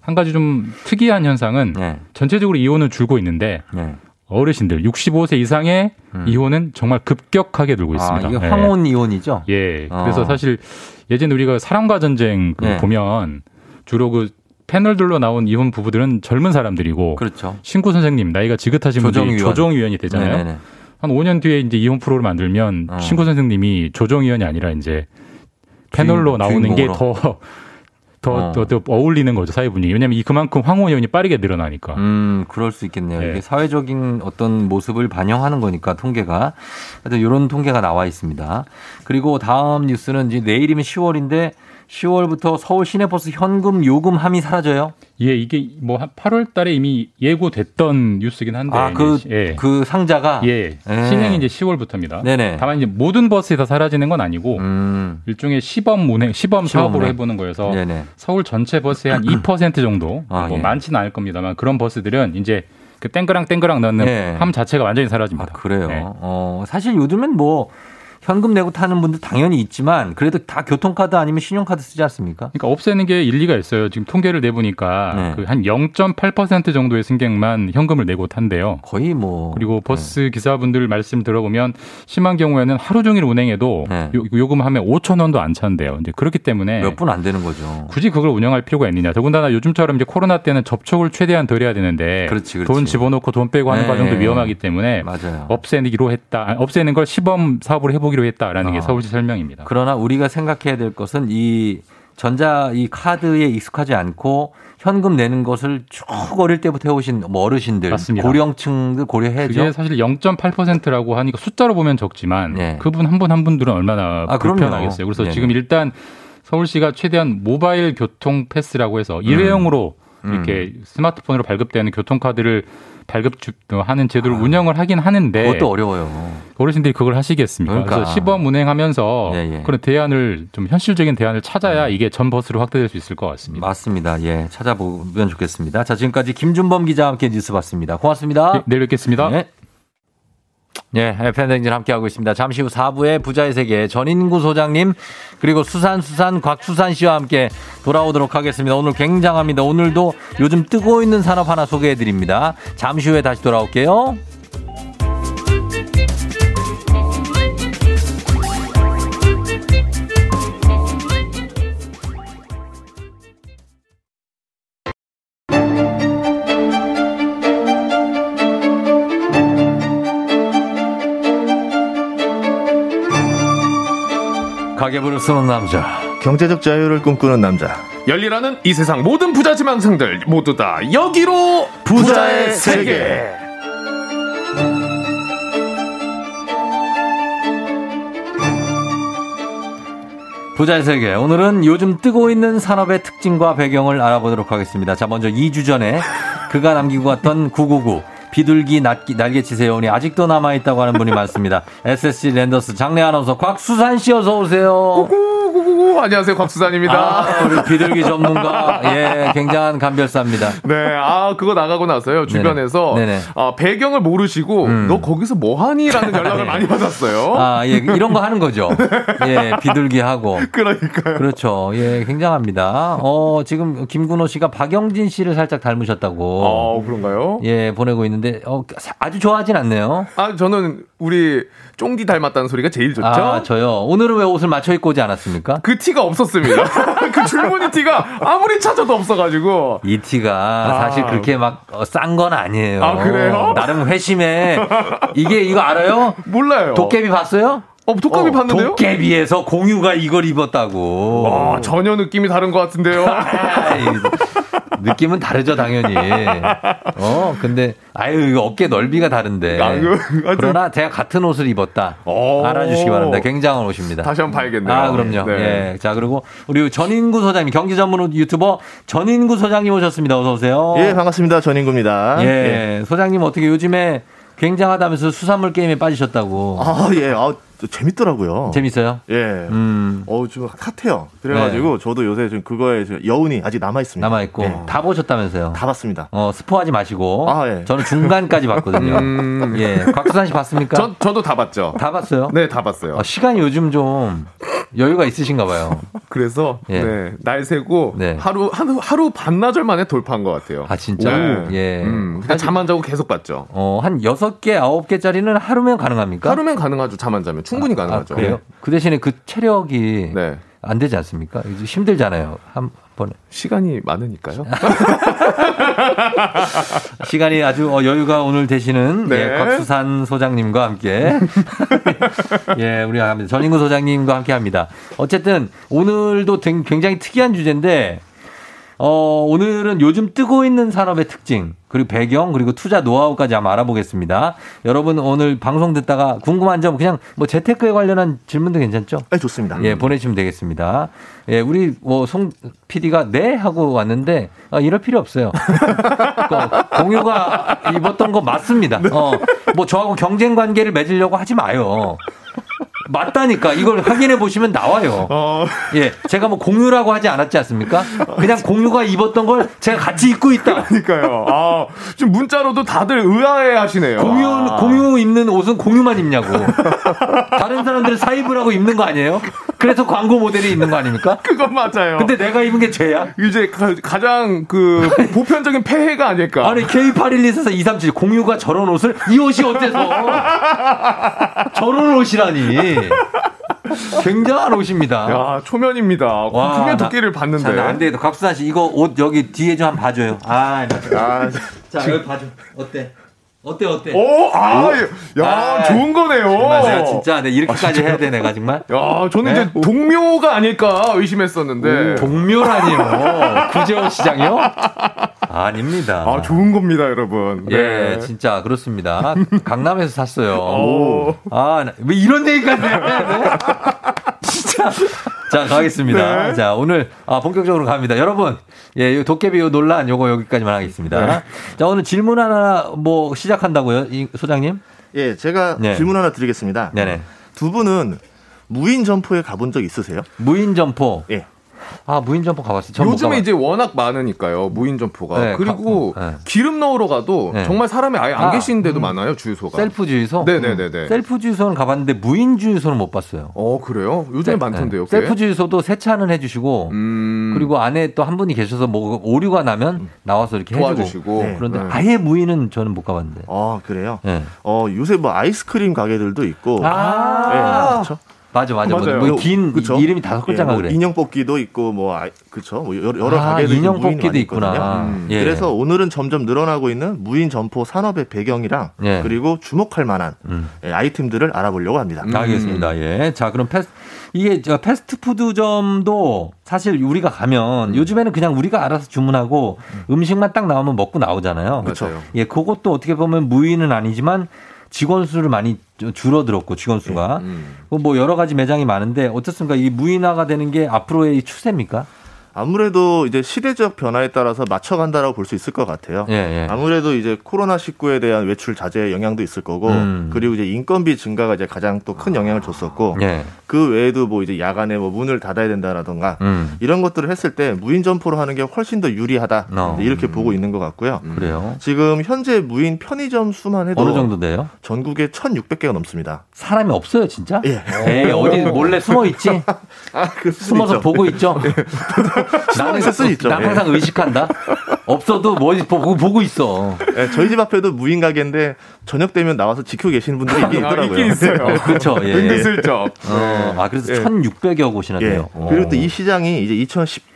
[SPEAKER 12] 한 가지 좀 특이한 현상은 전체적으로 이혼은 줄고 있는데
[SPEAKER 1] 네.
[SPEAKER 12] 어르신들 65세 이상의 이혼은 정말 급격하게 늘고
[SPEAKER 1] 음. 아,
[SPEAKER 12] 있습니다.
[SPEAKER 1] 이게
[SPEAKER 12] 예.
[SPEAKER 1] 황혼 이혼이죠?
[SPEAKER 12] 예.
[SPEAKER 1] 어.
[SPEAKER 12] 그래서 사실 예전에 우리가 사랑과 전쟁 그
[SPEAKER 1] 네.
[SPEAKER 12] 보면 주로 그 패널들로 나온 이혼 부부들은 젊은 사람들이고
[SPEAKER 1] 그렇죠.
[SPEAKER 12] 신구 선생님 나이가 지긋하신 분들이
[SPEAKER 1] 조정위원.
[SPEAKER 12] 조정위원이 되잖아요.
[SPEAKER 1] 네네네. 어.
[SPEAKER 12] 한 5년 뒤에 이제 이혼 프로를 만들면 신구 선생님이 조정위원이 아니라 이제 패널로
[SPEAKER 1] 주인-
[SPEAKER 12] 나오는 게. 더 더,
[SPEAKER 1] 어.
[SPEAKER 12] 더, 더 어울리는 거죠, 사회 분위기. 왜냐면 이 그만큼 황혼 이혼이 빠르게 늘어나니까.
[SPEAKER 1] 음, 그럴 수 있겠네요.
[SPEAKER 12] 네.
[SPEAKER 1] 이게 사회적인 어떤 모습을 반영하는 거니까 통계가. 하여튼 이런 통계가 나와 있습니다. 그리고 다음 뉴스는 이제 내일이면 10월인데 10월부터 서울 시내버스 현금 요금 함이 사라져요.
[SPEAKER 12] 예, 이게 뭐 8월 달에 이미 예고됐던 뉴스긴 한데.
[SPEAKER 1] 아, 그,
[SPEAKER 12] 예.
[SPEAKER 1] 그 상자가?
[SPEAKER 12] 예.
[SPEAKER 1] 예.
[SPEAKER 12] 신행이 이제 10월부터입니다.
[SPEAKER 1] 네네. 음.
[SPEAKER 12] 다만 이제 모든 버스에서 사라지는 건 아니고 일종의 시범 운행, 시범 사업으로
[SPEAKER 1] 운행.
[SPEAKER 12] 해보는 거여서
[SPEAKER 1] 네네.
[SPEAKER 12] 서울 전체 버스의 한 2% 정도 *clears throat*
[SPEAKER 1] 아,
[SPEAKER 12] 뭐
[SPEAKER 1] 예.
[SPEAKER 12] 많지는 않을 겁니다만 그런 버스들은 이제 그 땡그랑 땡그랑 넣는
[SPEAKER 1] 예.
[SPEAKER 12] 함 자체가 완전히 사라집니다.
[SPEAKER 1] 그래요.
[SPEAKER 12] 네.
[SPEAKER 1] 어, 사실 요즘엔 뭐 현금 내고 타는 분들 당연히 있지만 그래도 다 교통카드 아니면 신용카드 쓰지 않습니까?
[SPEAKER 12] 그러니까 없애는 게 일리가 있어요. 지금 통계를 내보니까
[SPEAKER 1] 네.
[SPEAKER 12] 그한 0.8% 정도의 승객만 현금을 내고 탄대요.
[SPEAKER 1] 거의 뭐
[SPEAKER 12] 그리고 버스 기사분들 말씀 들어보면 심한 경우에는 하루 종일 운행해도 요, 금함엔 5천 원도 안 찬대요. 이제 그렇기 때문에
[SPEAKER 1] 네. 몇분 안 되는 거죠.
[SPEAKER 12] 굳이 그걸 운영할 필요가 있느냐. 더군다나 요즘처럼 이제 코로나 때는 접촉을 최대한 덜 해야 되는데
[SPEAKER 1] 그렇지, 그렇지.
[SPEAKER 12] 돈 집어넣고 돈 빼고 하는
[SPEAKER 1] 네.
[SPEAKER 12] 과정도 위험하기 때문에
[SPEAKER 1] 맞아요.
[SPEAKER 12] 없애기로 했다. 없애는 걸 시범 사업으로 해보기 로 했다라는 게
[SPEAKER 1] 아.
[SPEAKER 12] 서울시 설명입니다.
[SPEAKER 1] 그러나 우리가 생각해야 될 것은 이 전자 이 카드에 익숙하지 않고 현금 내는 것을 쭉 어릴 때부터 해오신 뭐 어르신들,
[SPEAKER 12] 맞습니다.
[SPEAKER 1] 고령층들 고려해야죠.
[SPEAKER 12] 그게 사실 0.8%라고 하니까 숫자로 보면 적지만
[SPEAKER 1] 네.
[SPEAKER 12] 그분 한 분한 분들은 얼마나
[SPEAKER 1] 아.
[SPEAKER 12] 불편하겠어요. 그래서
[SPEAKER 1] 네네.
[SPEAKER 12] 지금 일단 서울시가 최대한 모바일 교통 패스라고 해서 일회용으로
[SPEAKER 1] 음.
[SPEAKER 12] 이렇게 스마트폰으로 발급되는 교통카드를 발급하는 제도를 운영을 하긴 하는데
[SPEAKER 1] 아. 그것도 어려워요.
[SPEAKER 12] 어르신들이 그걸 하시겠습니까?
[SPEAKER 1] 그러니까.
[SPEAKER 12] 그래서 시범 운행하면서
[SPEAKER 1] 예, 예.
[SPEAKER 12] 그런 대안을 좀 현실적인 대안을 찾아야 이게 전 버스로 확대될 수 있을 것 같습니다.
[SPEAKER 1] 맞습니다. 예, 찾아보면 좋겠습니다. 자, 지금까지 김준범 기자와 함께 뉴스 봤습니다. 고맙습니다.
[SPEAKER 12] 네, 내일 뵙겠습니다.
[SPEAKER 1] 네. 예, FN댕진 함께하고 있습니다. 잠시 후 4부에 부자의 세계 전인구 소장님 그리고 수산수산 곽수산 씨와 함께 돌아오도록 하겠습니다. 오늘 굉장합니다. 오늘도 요즘 뜨고 있는 산업 하나 소개해 드립니다. 잠시 후에 다시 돌아올게요. 가계부를 쓰는 남자.
[SPEAKER 13] 경제적 자유를 꿈꾸는 남자.
[SPEAKER 14] 열리라는 이 세상 모든 부자 지망생들 모두 다 여기로
[SPEAKER 13] 부자의 세계.
[SPEAKER 1] 부자의 세계. 오늘은 요즘 뜨고 있는 산업의 특징과 배경을 알아보도록 하겠습니다. 자, 먼저 2주 전에 그가 남기고 갔던 999. 비둘기 날개, 날개치세요. 오니 아직도 남아있다고 하는 분이 많습니다. *laughs* SSG 랜더스 장례 아나운서 곽수산 씨 어서 오세요.
[SPEAKER 14] 안녕하세요 곽수산입니다.
[SPEAKER 1] 아, 우리 비둘기 전문가. 예, 굉장한 감별사입니다.
[SPEAKER 14] 네, 아 그거 나가고 나서요 주변에서
[SPEAKER 1] 네네.
[SPEAKER 14] 아, 배경을 모르시고 너 거기서 뭐 하니 라는 *laughs* 연락을 많이 받았어요.
[SPEAKER 1] 아, 예, 이런 거 하는 거죠. *laughs* 예, 비둘기 하고.
[SPEAKER 14] 그러니까요.
[SPEAKER 1] 그렇죠. 예, 굉장합니다. 어, 지금 김군호 씨가 박영진 씨를 살짝 닮으셨다고.
[SPEAKER 14] 어 그런가요?
[SPEAKER 1] 예, 보내고 있는데, 어, 아주 좋아하진 않네요.
[SPEAKER 14] 아 저는 우리 쫑디 닮았다는 소리가 제일 좋죠.
[SPEAKER 1] 아, 저요. 오늘은 왜 옷을 맞춰 입고 오지 않았습니까?
[SPEAKER 14] 그 티가 없었습니다. *laughs* 그 줄무늬 티가 아무리 찾아도 없어가지고.
[SPEAKER 1] 이 티가 사실
[SPEAKER 14] 아.
[SPEAKER 1] 그렇게 막 싼 건 아니에요.
[SPEAKER 14] 아, 그래요?
[SPEAKER 1] 나름 회심해. 이게 이거 알아요?
[SPEAKER 14] 몰라요.
[SPEAKER 1] 도깨비 봤어요?
[SPEAKER 14] 어, 도깨비 봤는데요?
[SPEAKER 1] 도깨비에서 공유가 이걸 입었다고.
[SPEAKER 14] 와, 전혀 느낌이 다른 것 같은데요. *laughs*
[SPEAKER 1] 느낌은 다르죠, 당연히. 어, 근데, 아유, 이거 어깨 넓이가 다른데.
[SPEAKER 14] 아, 그, 하여튼-
[SPEAKER 1] 그러나 제가 같은 옷을 입었다.
[SPEAKER 14] 오.
[SPEAKER 1] 알아주시기 바랍니다. 굉장한 옷입니다.
[SPEAKER 14] 다시 한번 봐야겠네요.
[SPEAKER 1] 아, 그럼요.
[SPEAKER 14] 네.
[SPEAKER 1] 예. 자, 그리고 우리 전인구 소장님, 경제 전문 유튜버 전인구 소장님 오셨습니다. 어서오세요.
[SPEAKER 13] 예, 반갑습니다. 전인구입니다.
[SPEAKER 1] 예. 소장님 어떻게 요즘에 굉장하다면서 수산물 게임에 빠지셨다고.
[SPEAKER 13] 아, 예. 아, 또 재밌더라고요.
[SPEAKER 1] 재밌어요?
[SPEAKER 13] 예.
[SPEAKER 1] 음.
[SPEAKER 13] 어, 좀 핫해요. 그래가지고 저도 요새 좀 그거에 좀 여운이 아직 남아 있습니다.
[SPEAKER 1] 남아 있고 다 보셨다면서요?
[SPEAKER 13] 다 봤습니다.
[SPEAKER 1] 어 스포하지 마시고.
[SPEAKER 13] 아, 예.
[SPEAKER 1] 저는 중간까지 봤거든요. *laughs*
[SPEAKER 14] 음.
[SPEAKER 1] 예, 곽수산 씨 봤습니까?
[SPEAKER 14] 저, 저도 다 봤죠.
[SPEAKER 1] 다 봤어요?
[SPEAKER 14] 네, 다 봤어요.
[SPEAKER 1] 어, 시간이 요즘 좀 여유가 있으신가 봐요. *laughs*
[SPEAKER 14] 그래서
[SPEAKER 1] 예.
[SPEAKER 14] 네, 날 새고
[SPEAKER 1] 네.
[SPEAKER 14] 하루 하루 하루 반나절 만에 돌파한 것 같아요.
[SPEAKER 1] 아 진짜?
[SPEAKER 14] 네.
[SPEAKER 1] 예.
[SPEAKER 14] 음, 그냥 잠 안 자고 계속 봤죠.
[SPEAKER 1] 어, 한 여섯 개 아홉 개짜리는 하루면 가능합니까?
[SPEAKER 14] 하루면 가능하죠. 잠 안 자면 충분히 가능하죠.
[SPEAKER 1] 아, 그래요? 그 대신에 그 체력이
[SPEAKER 14] 네.
[SPEAKER 1] 안 되지 않습니까? 힘들잖아요. 한 번에.
[SPEAKER 14] 시간이 많으니까요. *laughs*
[SPEAKER 1] 시간이 아주 어, 여유가 오늘 되시는
[SPEAKER 14] 네.
[SPEAKER 1] 예, 곽수산 소장님과 함께 *laughs* 예, 합니다. 전인구 소장님과 함께 합니다. 어쨌든 오늘도 된- 굉장히 특이한 주제인데 어, 오늘은 요즘 뜨고 있는 산업의 특징, 그리고 배경, 그리고 투자 노하우까지 한번 알아보겠습니다. 여러분 오늘 방송 듣다가 궁금한 점 그냥 뭐 재테크에 관련한 질문도 괜찮죠?
[SPEAKER 13] 네, 좋습니다.
[SPEAKER 1] 예, 보내주시면 되겠습니다. 예, 우리 뭐 송 PD가 네 하고 왔는데 아, 이럴 필요 없어요. *laughs* 그 공유가 입었던 거 맞습니다. 어, 뭐 저하고 경쟁 관계를 맺으려고 하지 마요. 맞다니까 이걸 확인해 보시면 나와요. 예, 제가 뭐 공유라고 하지 않았지 않습니까? 그냥 공유가 입었던 걸 제가 같이 입고 있다.
[SPEAKER 14] 그러니까요. 아, 지금 문자로도 다들 의아해 하시네요.
[SPEAKER 1] 공유
[SPEAKER 14] 아.
[SPEAKER 1] 공유 입는 옷은 공유만 입냐고. 다른 사람들은 사입을 하고 입는 거 아니에요? 그래서 광고 모델이 입는 거 아닙니까?
[SPEAKER 14] 그건 맞아요.
[SPEAKER 1] 근데 내가 입은 게 죄야?
[SPEAKER 14] 이제 가, 장그 보편적인 폐해가 아닐까.
[SPEAKER 1] 아니 K8124 237 공유가 저런 옷을 이 옷이 어때서 저런 옷이라니 *laughs* 굉장한 옷입니다.
[SPEAKER 14] 야, 초면입니다. 초면 도끼를 봤는데.
[SPEAKER 1] 자, 나안 돼. 곽수산 씨 이거 옷 여기 뒤에 좀 한번 봐줘요. 아, 나.
[SPEAKER 13] 아,
[SPEAKER 1] 자 여기 봐줘. 어때? 어때 어때?
[SPEAKER 14] 오, 아, 야,
[SPEAKER 1] 아,
[SPEAKER 14] 좋은 거네요.
[SPEAKER 1] 정말 내가 진짜 내 이렇게까지 해야 돼 내가 정말.
[SPEAKER 14] 야, 저는
[SPEAKER 1] 네?
[SPEAKER 14] 이제 동묘가 아닐까 의심했었는데.
[SPEAKER 1] 동묘라니요. *laughs* 구제호 시장이요? 아닙니다.
[SPEAKER 14] 아, 좋은 겁니다, 여러분.
[SPEAKER 1] 예,
[SPEAKER 14] 네.
[SPEAKER 1] 진짜 그렇습니다. 강남에서 샀어요.
[SPEAKER 14] 오.
[SPEAKER 1] 아, 나- 왜 이런 얘기까지 해? 네? 진짜. 자, 가겠습니다. *laughs*
[SPEAKER 14] 네.
[SPEAKER 1] 자, 오늘 아, 본격적으로 갑니다. 여러분, 예, 요 도깨비 요 논란 요거 여기까지만 하겠습니다.
[SPEAKER 13] 네.
[SPEAKER 1] 자, 오늘 질문 하나 뭐 시작한다고요, 이 소장님?
[SPEAKER 13] 예, 제가
[SPEAKER 1] 네.
[SPEAKER 13] 질문 하나 드리겠습니다.
[SPEAKER 1] 네네.
[SPEAKER 13] 두 분은 무인 점포에 가본 적 있으세요?
[SPEAKER 1] 무인 점포.
[SPEAKER 13] 예.
[SPEAKER 1] 아, 무인 점포 가봤어요.
[SPEAKER 14] 요즘에
[SPEAKER 1] 가봤-
[SPEAKER 14] 이제 워낙 많으니까요, 무인 점포가.
[SPEAKER 1] 네,
[SPEAKER 14] 그리고
[SPEAKER 1] 가- 네.
[SPEAKER 14] 기름 넣으러 가도
[SPEAKER 1] 네.
[SPEAKER 14] 정말 사람이 아예 안
[SPEAKER 1] 아,
[SPEAKER 14] 계신 데도 많아요, 주유소가.
[SPEAKER 1] 셀프 주유소?
[SPEAKER 14] 네네네네.
[SPEAKER 1] 셀프 주유소는 가봤는데 무인 주유소는 못 봤어요.
[SPEAKER 14] 어, 그래요? 요즘에 많던데요, 꽤?
[SPEAKER 1] 네. 셀프 주유소도 세차는 해주시고
[SPEAKER 14] 음.
[SPEAKER 1] 그리고 안에 또 한 분이 계셔서 뭐 오류가 나면 나와서 이렇게
[SPEAKER 14] 도와주시고.
[SPEAKER 1] 해주고
[SPEAKER 14] 네.
[SPEAKER 1] 그런데
[SPEAKER 14] 네.
[SPEAKER 1] 아예 무인은 저는 못 가봤는데.
[SPEAKER 13] 아, 그래요?
[SPEAKER 1] 네.
[SPEAKER 13] 어, 요새 뭐 아이스크림 가게들도 있고.
[SPEAKER 1] 아,
[SPEAKER 13] 예, 그렇죠.
[SPEAKER 1] 맞아 맞아.
[SPEAKER 14] 맞아요.
[SPEAKER 1] 뭐, 긴
[SPEAKER 13] 그쵸?
[SPEAKER 1] 이름이 다섯 글자가
[SPEAKER 13] 예, 뭐
[SPEAKER 1] 그래.
[SPEAKER 13] 인형 뽑기도 있고 뭐 아이, 그렇죠. 뭐 여러, 여러
[SPEAKER 1] 아,
[SPEAKER 13] 가게들이
[SPEAKER 1] 인형 뽑기도 있구나.
[SPEAKER 14] 음.
[SPEAKER 1] 예.
[SPEAKER 13] 그래서 오늘은 점점 늘어나고 있는 무인 점포 산업의 배경이랑
[SPEAKER 1] 예.
[SPEAKER 13] 그리고 주목할 만한
[SPEAKER 1] 음.
[SPEAKER 13] 예, 아이템들을 알아보려고 합니다.
[SPEAKER 1] 알겠습니다. 예. 자, 그럼 패스, 이게 저 패스트푸드점도 사실 우리가 가면
[SPEAKER 13] 음.
[SPEAKER 1] 요즘에는 그냥 우리가 알아서 주문하고 음식만 딱 나오면 먹고 나오잖아요.
[SPEAKER 14] 그렇죠.
[SPEAKER 1] 예, 그것도 어떻게 보면 무인은 아니지만 직원 수를 많이 좀 줄어들었고 직원 수가
[SPEAKER 14] 음.
[SPEAKER 1] 뭐 여러 가지 매장이 많은데 어떻습니까? 이 무인화가 되는 게 앞으로의 추세입니까?
[SPEAKER 13] 아무래도 이제 시대적 변화에 따라서 맞춰간다라고 볼 수 있을 것 같아요.
[SPEAKER 1] 예, 예.
[SPEAKER 13] 아무래도 이제 코로나 19에 대한 외출 자제의 영향도 있을 거고,
[SPEAKER 1] 음.
[SPEAKER 13] 그리고 이제 인건비 증가가 이제 가장 또 큰 영향을 줬었고,
[SPEAKER 1] 예.
[SPEAKER 13] 그 외에도 뭐 이제 야간에 뭐 문을 닫아야 된다라던가
[SPEAKER 1] 음.
[SPEAKER 13] 이런 것들을 했을 때 무인 점포로 하는 게 훨씬 더 유리하다
[SPEAKER 1] 어.
[SPEAKER 13] 이렇게 보고 있는 것 같고요.
[SPEAKER 1] 그래요.
[SPEAKER 13] 지금 현재 무인 편의점 수만 해도
[SPEAKER 1] 어느 정도 돼요?
[SPEAKER 13] 전국에 1,600개가 넘습니다.
[SPEAKER 1] 사람이 없어요, 진짜?
[SPEAKER 13] 예.
[SPEAKER 1] 에이, 어디 몰래 숨어 있지? *laughs*
[SPEAKER 13] 아, 그
[SPEAKER 1] 숨어서 보고 있죠. 나는
[SPEAKER 13] 있을 수 있죠.
[SPEAKER 1] 난
[SPEAKER 13] 예.
[SPEAKER 1] 항상 의식한다. 없어도 뭐 보고 보고 있어.
[SPEAKER 13] 예, 저희 집 앞에도 무인 가게인데 저녁 되면 나와서 지키고 계시는 분들이 있긴
[SPEAKER 14] 아,
[SPEAKER 13] 있더라고요.
[SPEAKER 14] 있긴 있어요. *laughs*
[SPEAKER 1] 그렇죠. 예.
[SPEAKER 14] 은근슬쩍.
[SPEAKER 1] 어, 아 그래서
[SPEAKER 13] 예.
[SPEAKER 1] 1,600여 곳이나
[SPEAKER 13] 예.
[SPEAKER 1] 돼요. 어.
[SPEAKER 13] 그리고 또 이 시장이 이제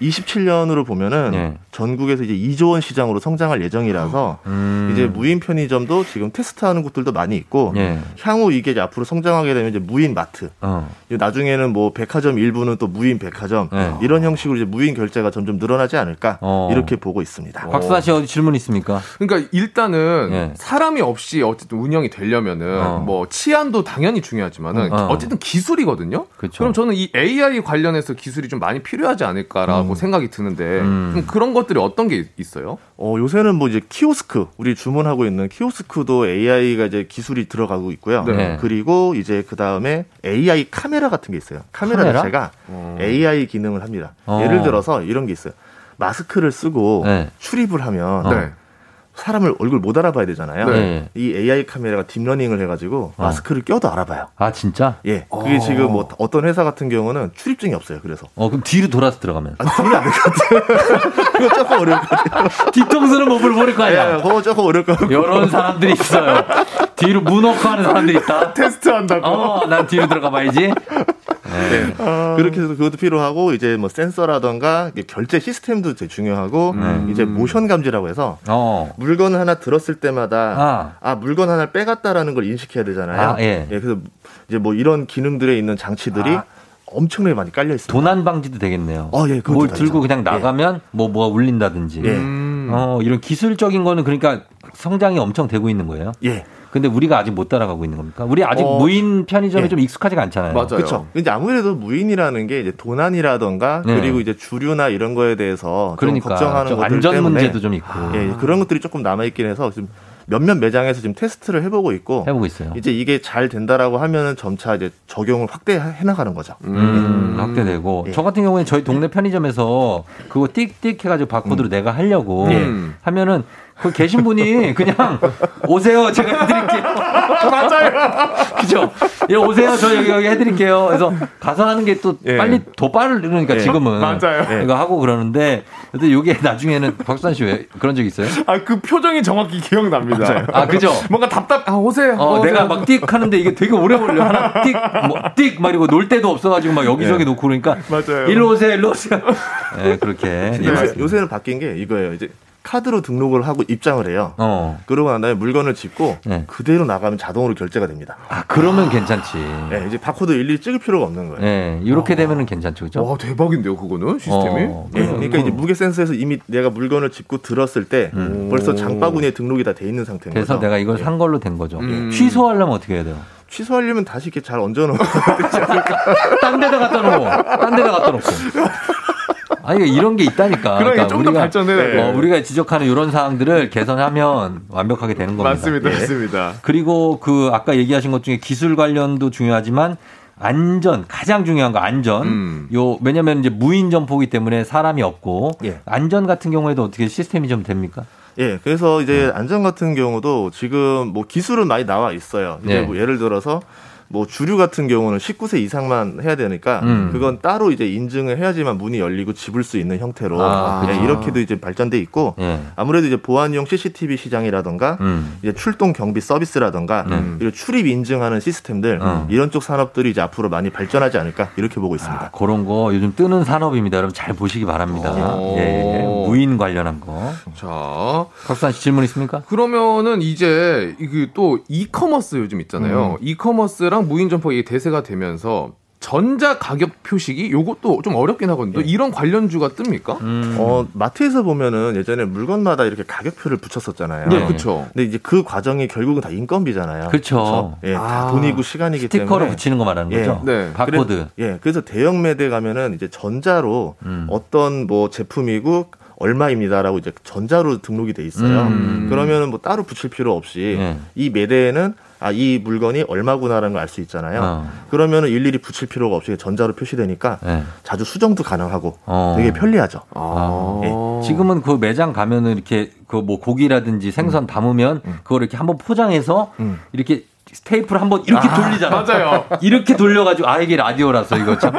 [SPEAKER 13] 2027년으로 보면은
[SPEAKER 1] 예.
[SPEAKER 13] 전국에서 이제 2조 원 시장으로 성장할 예정이라서
[SPEAKER 1] 음.
[SPEAKER 13] 이제 무인 편의점도 지금 테스트하는 곳들도 많이 있고
[SPEAKER 1] 예.
[SPEAKER 13] 향후 이게 이제 앞으로 성장하게 되면 이제 무인 마트
[SPEAKER 1] 어.
[SPEAKER 13] 나중에는 뭐 백화점 일부는 또 무인 백화점
[SPEAKER 1] 네.
[SPEAKER 13] 이런 형식으로 이제 무인 결제가 점점 늘어나지 않을까
[SPEAKER 1] 어.
[SPEAKER 13] 이렇게 보고 있습니다. 있습니다.
[SPEAKER 1] 박수아 씨 어디 질문 있습니까?
[SPEAKER 14] 그러니까 일단은
[SPEAKER 1] 예.
[SPEAKER 14] 사람이 없이 어쨌든 운영이 되려면은
[SPEAKER 1] 어.
[SPEAKER 14] 뭐 치안도 당연히 중요하지만은
[SPEAKER 1] 어.
[SPEAKER 14] 어쨌든 기술이거든요.
[SPEAKER 1] 그쵸.
[SPEAKER 14] 그럼 저는 이 AI 관련해서 기술이 좀 많이 필요하지 않을까라고 생각이 드는데
[SPEAKER 1] 음.
[SPEAKER 14] 좀 그런 것들이 어떤 게 있어요?
[SPEAKER 13] 어, 요새는 뭐 이제 키오스크, 우리 주문하고 있는 키오스크도 AI가 이제 기술이 들어가고 있고요.
[SPEAKER 1] 네.
[SPEAKER 13] 그리고 이제 그 다음에 AI 카메라 같은 게 있어요. 카메라,
[SPEAKER 1] 카메라?
[SPEAKER 13] 자체가 AI 기능을 합니다.
[SPEAKER 1] 어.
[SPEAKER 13] 예를 들어서 이런 게 있어요. 마스크를 쓰고
[SPEAKER 1] 네.
[SPEAKER 13] 출입을 하면
[SPEAKER 1] 어.
[SPEAKER 14] 네.
[SPEAKER 13] 사람을 얼굴 못 알아봐야 되잖아요.
[SPEAKER 1] 네.
[SPEAKER 13] 이 AI 카메라가 딥러닝을 해가지고
[SPEAKER 1] 어.
[SPEAKER 13] 마스크를 껴도 알아봐요.
[SPEAKER 1] 아 진짜?
[SPEAKER 13] 예, 그게
[SPEAKER 14] 어.
[SPEAKER 13] 지금 뭐 어떤 회사 같은 경우는 출입증이 없어요. 그래서
[SPEAKER 1] 어 그럼 뒤로 돌아서 들어가면
[SPEAKER 13] 아니 그게 안될 것 같아요. *laughs* 그거 조금 어려울 것 같아요.
[SPEAKER 1] 뒤통수는 못 모를 거 아니야.
[SPEAKER 13] 예, 그거 조금 어려울 것 같아요.
[SPEAKER 1] 이런 사람들이 있어요. 뒤로 문워크 하는 사람들이 있다. *laughs*
[SPEAKER 14] 테스트 한다고.
[SPEAKER 1] 어, 난 뒤로 들어가 봐야지. 네.
[SPEAKER 13] 그렇게 해서 그것도 필요하고 이제 뭐 센서라던가 결제 시스템도 되게 중요하고
[SPEAKER 1] 음.
[SPEAKER 13] 이제 모션 감지라고 해서
[SPEAKER 1] 어.
[SPEAKER 13] 물 건을 하나 들었을 때마다
[SPEAKER 1] 아.
[SPEAKER 13] 아, 물건 하나를 빼갔다라는 걸 인식해야 되잖아요.
[SPEAKER 1] 아, 예.
[SPEAKER 13] 그래서 이제 뭐 이런 기능들에 있는 장치들이
[SPEAKER 1] 아.
[SPEAKER 13] 엄청나게 많이 깔려 있습니다.
[SPEAKER 1] 도난 방지도 되겠네요.
[SPEAKER 13] 어, 예, 뭘다
[SPEAKER 1] 들고. 그냥 나가면 뭐 뭐가 울린다든지.
[SPEAKER 13] 예.
[SPEAKER 14] 음.
[SPEAKER 1] 어, 이런 기술적인 거는 그러니까 성장이 엄청 되고 있는 거예요.
[SPEAKER 13] 예.
[SPEAKER 1] 근데 우리가 아직 못 따라가고 있는 겁니까? 우리 아직
[SPEAKER 13] 어,
[SPEAKER 1] 무인 편의점에
[SPEAKER 13] 예.
[SPEAKER 1] 좀 익숙하지가 않잖아요.
[SPEAKER 14] 맞아요.
[SPEAKER 13] 그렇죠. 이제 아무래도 무인이라는 게 이제 도난이라던가
[SPEAKER 1] 네.
[SPEAKER 13] 그리고 이제 주류나 이런 거에 대해서
[SPEAKER 1] 그러니까
[SPEAKER 13] 좀 걱정하는
[SPEAKER 1] 좀
[SPEAKER 13] 것들
[SPEAKER 1] 안전
[SPEAKER 13] 때문에
[SPEAKER 1] 문제도 좀 있고
[SPEAKER 13] 예, 그런 것들이 조금 남아 있긴 해서 지금 몇몇 매장에서 지금 테스트를 해보고 있고
[SPEAKER 1] 해보고 있어요.
[SPEAKER 13] 이제 이게 잘 된다라고 하면은 점차 이제 적용을 확대해 나가는 거죠.
[SPEAKER 1] 음, 확대되고
[SPEAKER 13] 예.
[SPEAKER 1] 저 같은 경우에 저희 동네 편의점에서 그거 띡띡 해가지고 바코드로 내가 하려고
[SPEAKER 14] 음.
[SPEAKER 1] 하면은 그 계신 분이 그냥 오세요 제가 해드릴게요 맞아요 그죠 예 오세요 저 여기 여기 해드릴게요 그래서 가서 하는 게또
[SPEAKER 14] 예.
[SPEAKER 1] 빨리 더 빠르니까
[SPEAKER 13] 예.
[SPEAKER 1] 지금은
[SPEAKER 14] 맞아요.
[SPEAKER 1] 이거 하고 그러는데 근데 이게 나중에는 박수환 씨왜 그런 적 있어요?
[SPEAKER 14] 아 그 표정이 정확히 기억납니다.
[SPEAKER 1] 아 그죠?
[SPEAKER 14] 뭔가 답답. 아 오세요.
[SPEAKER 1] 어,
[SPEAKER 14] 오세요.
[SPEAKER 1] 내가 막 띡 하는데 이게 되게 오래 걸려. 하나 띡, 뭐, 띡, 막 이러고 놀 데도 없어가지고 막 여기저기 놓고 그러니까.
[SPEAKER 14] 맞아요.
[SPEAKER 1] 일로 오세요, 일로 오세요. 네, 그렇게. 예.
[SPEAKER 13] 요새는 바뀐 게 이거예요. 이제 카드로 등록을 하고 입장을 해요.
[SPEAKER 1] 어.
[SPEAKER 13] 그러고 난 다음에 물건을 짚고
[SPEAKER 1] 네.
[SPEAKER 13] 그대로 나가면 자동으로 결제가 됩니다.
[SPEAKER 1] 아, 그러면 괜찮지.
[SPEAKER 13] 예, 이제 바코드 일일이 찍을 필요가 없는 거예요.
[SPEAKER 1] 예, 이렇게 되면은 괜찮죠, 그죠?
[SPEAKER 14] 와 대박인데요 그거는 시스템이.
[SPEAKER 1] 어,
[SPEAKER 13] 예, 그러니까 이제 무게 센서에서 이미 내가 물건을 짚고 들었을 때
[SPEAKER 1] 음.
[SPEAKER 13] 벌써 장바구니에 등록이 다 돼 있는 상태인
[SPEAKER 1] 그래서
[SPEAKER 13] 거죠.
[SPEAKER 1] 내가 이걸
[SPEAKER 13] 예.
[SPEAKER 1] 산 걸로 된 거죠.
[SPEAKER 14] 음.
[SPEAKER 1] 취소하려면 어떻게 해야 돼요?
[SPEAKER 13] 취소하려면 다시 이렇게 잘 얹어놓고 *laughs*
[SPEAKER 1] 딴 데다 갖다 놓고, 딴 데다 갖다 놓고. 아니, 이런 게 있다니까.
[SPEAKER 14] 그러니까 좀더
[SPEAKER 1] 우리가,
[SPEAKER 14] 발전해야 돼요.
[SPEAKER 1] 어, 우리가 지적하는 이런 사항들을 개선하면 완벽하게 되는 겁니다.
[SPEAKER 14] 맞습니다,
[SPEAKER 1] 예.
[SPEAKER 14] 맞습니다.
[SPEAKER 1] 그리고 그 아까 얘기하신 것 중에 기술 관련도 중요하지만 안전 가장 중요한 거 안전.
[SPEAKER 14] 음.
[SPEAKER 1] 요 왜냐면 이제 무인 점포기 때문에 사람이 없고
[SPEAKER 13] 예.
[SPEAKER 1] 안전 같은 경우에도 어떻게 시스템이 좀 됩니까?
[SPEAKER 13] 예, 그래서
[SPEAKER 1] 네.
[SPEAKER 13] 이제 안전 같은 경우도 지금 뭐 기술은 많이 나와 있어요. 이제
[SPEAKER 1] 네.
[SPEAKER 13] 뭐 예를 들어서 뭐 주류 같은 경우는 19세 이상만 해야 되니까
[SPEAKER 1] 음.
[SPEAKER 13] 그건 따로 이제 인증을 해야지만 문이 열리고 집을 수 있는 형태로
[SPEAKER 1] 아,
[SPEAKER 13] 예,
[SPEAKER 1] 그렇죠.
[SPEAKER 13] 이렇게도 이제 발전돼 있고
[SPEAKER 1] 예.
[SPEAKER 13] 아무래도 이제 보안용 CCTV 시장이라던가
[SPEAKER 1] 음.
[SPEAKER 13] 이제 출동 경비 서비스라던가
[SPEAKER 1] 음.
[SPEAKER 13] 이런 출입 인증하는 시스템들
[SPEAKER 1] 음.
[SPEAKER 13] 이런 쪽 산업들이 이제 앞으로 많이 발전하지 않을까 이렇게 보고 있습니다.
[SPEAKER 1] 아, 그런 거 요즘 뜨는 산업입니다. 여러분 잘 보시기 바랍니다.
[SPEAKER 14] 오.
[SPEAKER 1] 예, 예. 무인 관련한 거.
[SPEAKER 14] 자
[SPEAKER 1] 박수환 씨 질문 있습니까?
[SPEAKER 14] 그러면은 이제 이게 또 이커머스 요즘 있잖아요. 이커머스랑 무인 점포 이게 대세가 되면서 전자 가격 표시기 요것도 좀 어렵긴 하거든요. 이런 관련주가 뜹니까?
[SPEAKER 1] 음.
[SPEAKER 13] 어, 마트에서 보면은 예전에 물건마다 이렇게 가격표를 붙였었잖아요.
[SPEAKER 14] 네, 그렇죠.
[SPEAKER 13] 근데 이제 그 과정이 결국은 다 인건비잖아요.
[SPEAKER 1] 그렇죠.
[SPEAKER 13] 예, 다
[SPEAKER 14] 아.
[SPEAKER 13] 돈이고 시간이기
[SPEAKER 1] 스티커로
[SPEAKER 13] 때문에.
[SPEAKER 1] 붙이는 거 말하는
[SPEAKER 13] 예.
[SPEAKER 1] 거죠?
[SPEAKER 14] 네.
[SPEAKER 1] 바코드.
[SPEAKER 13] 그래, 예, 그래서 대형 마트에 가면은 이제 전자로
[SPEAKER 1] 음.
[SPEAKER 13] 어떤 뭐 제품이고 얼마입니다라고 이제 전자로 등록이 돼 있어요.
[SPEAKER 1] 음.
[SPEAKER 13] 그러면은 뭐 따로 붙일 필요 없이
[SPEAKER 1] 예.
[SPEAKER 13] 이 매대에는 아, 이 물건이 얼마구나라는 걸 알 수 있잖아요.
[SPEAKER 1] 어.
[SPEAKER 13] 그러면은 일일이 붙일 필요가 없이 전자로 표시되니까
[SPEAKER 1] 예.
[SPEAKER 13] 자주 수정도 가능하고
[SPEAKER 1] 어.
[SPEAKER 13] 되게 편리하죠.
[SPEAKER 14] 아.
[SPEAKER 13] 예.
[SPEAKER 1] 지금은 그 매장 가면은 이렇게 그 뭐 고기라든지 생선 담으면 그걸 이렇게 한번 포장해서
[SPEAKER 13] 음.
[SPEAKER 1] 이렇게 테이프를 한번 이렇게 돌리잖아.
[SPEAKER 14] 맞아요. *laughs*
[SPEAKER 1] 이렇게 돌려가지고 아 이게 라디오라서 이거 참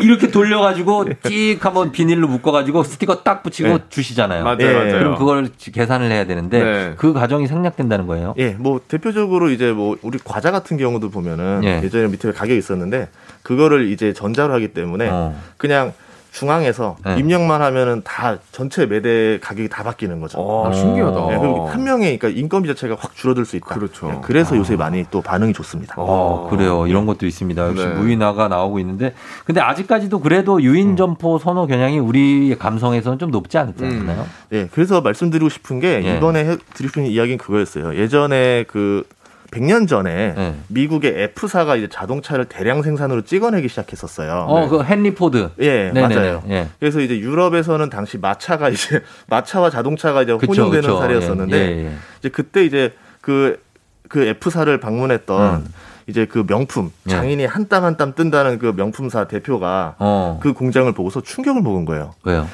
[SPEAKER 1] 이렇게 돌려가지고 찍 한번 비닐로 묶어가지고 스티커 딱 붙이고
[SPEAKER 13] 네.
[SPEAKER 1] 주시잖아요.
[SPEAKER 14] 맞아요,
[SPEAKER 13] 예.
[SPEAKER 14] 맞아요.
[SPEAKER 1] 그럼 그걸 계산을 해야 되는데
[SPEAKER 14] 네.
[SPEAKER 1] 그 과정이 생략된다는 거예요.
[SPEAKER 13] 예, 뭐 대표적으로 이제 뭐 우리 과자 같은 경우도 보면은
[SPEAKER 1] 예.
[SPEAKER 13] 예. 전에 밑에 가격이 있었는데 그거를 이제 전자로 하기 때문에
[SPEAKER 1] 어.
[SPEAKER 13] 그냥 중앙에서
[SPEAKER 1] 네.
[SPEAKER 13] 입력만 하면은 다 전체 매대 가격이 다 바뀌는 거죠.
[SPEAKER 14] 아, 신기하다.
[SPEAKER 13] 네, 그리고 한 명의 그러니까 인건비 자체가 확 줄어들 수 있다.
[SPEAKER 14] 그렇죠.
[SPEAKER 13] 그래서 요새 많이 또 반응이 좋습니다.
[SPEAKER 1] 어, 그래요. 이런 것도 있습니다. 역시
[SPEAKER 13] 네.
[SPEAKER 1] 무인화가 나오고 있는데, 근데 아직까지도 그래도 유인 점포 선호 경향이 우리의 감성에서는 좀 높지 않지 않나요?
[SPEAKER 13] 네, 그래서 말씀드리고 싶은 게
[SPEAKER 1] 예.
[SPEAKER 13] 이번에 해, 드리고 싶은 이야기는 그거였어요. 예전에 그 100년 전에
[SPEAKER 1] 네.
[SPEAKER 13] 미국의 F사가 이제 자동차를 대량 생산으로 찍어내기 시작했었어요.
[SPEAKER 1] 어, 그 헨리 포드.
[SPEAKER 13] 예,
[SPEAKER 1] 네네네.
[SPEAKER 13] 맞아요.
[SPEAKER 1] 예.
[SPEAKER 13] 그래서 이제 유럽에서는 당시 마차가 이제 *laughs* 마차와 자동차가 이제
[SPEAKER 1] 그쵸,
[SPEAKER 13] 혼용되는
[SPEAKER 1] 그쵸.
[SPEAKER 13] 사례였었는데
[SPEAKER 1] 예, 예, 예.
[SPEAKER 13] 이제 그때 이제 그, 그 F사를 방문했던
[SPEAKER 1] 음.
[SPEAKER 13] 이제 그 명품
[SPEAKER 1] 예.
[SPEAKER 13] 장인이 한 땀 한 땀 뜬다는 그 명품사 대표가
[SPEAKER 1] 어.
[SPEAKER 13] 그 공장을 보고서 충격을 먹은 거예요.
[SPEAKER 1] 왜요?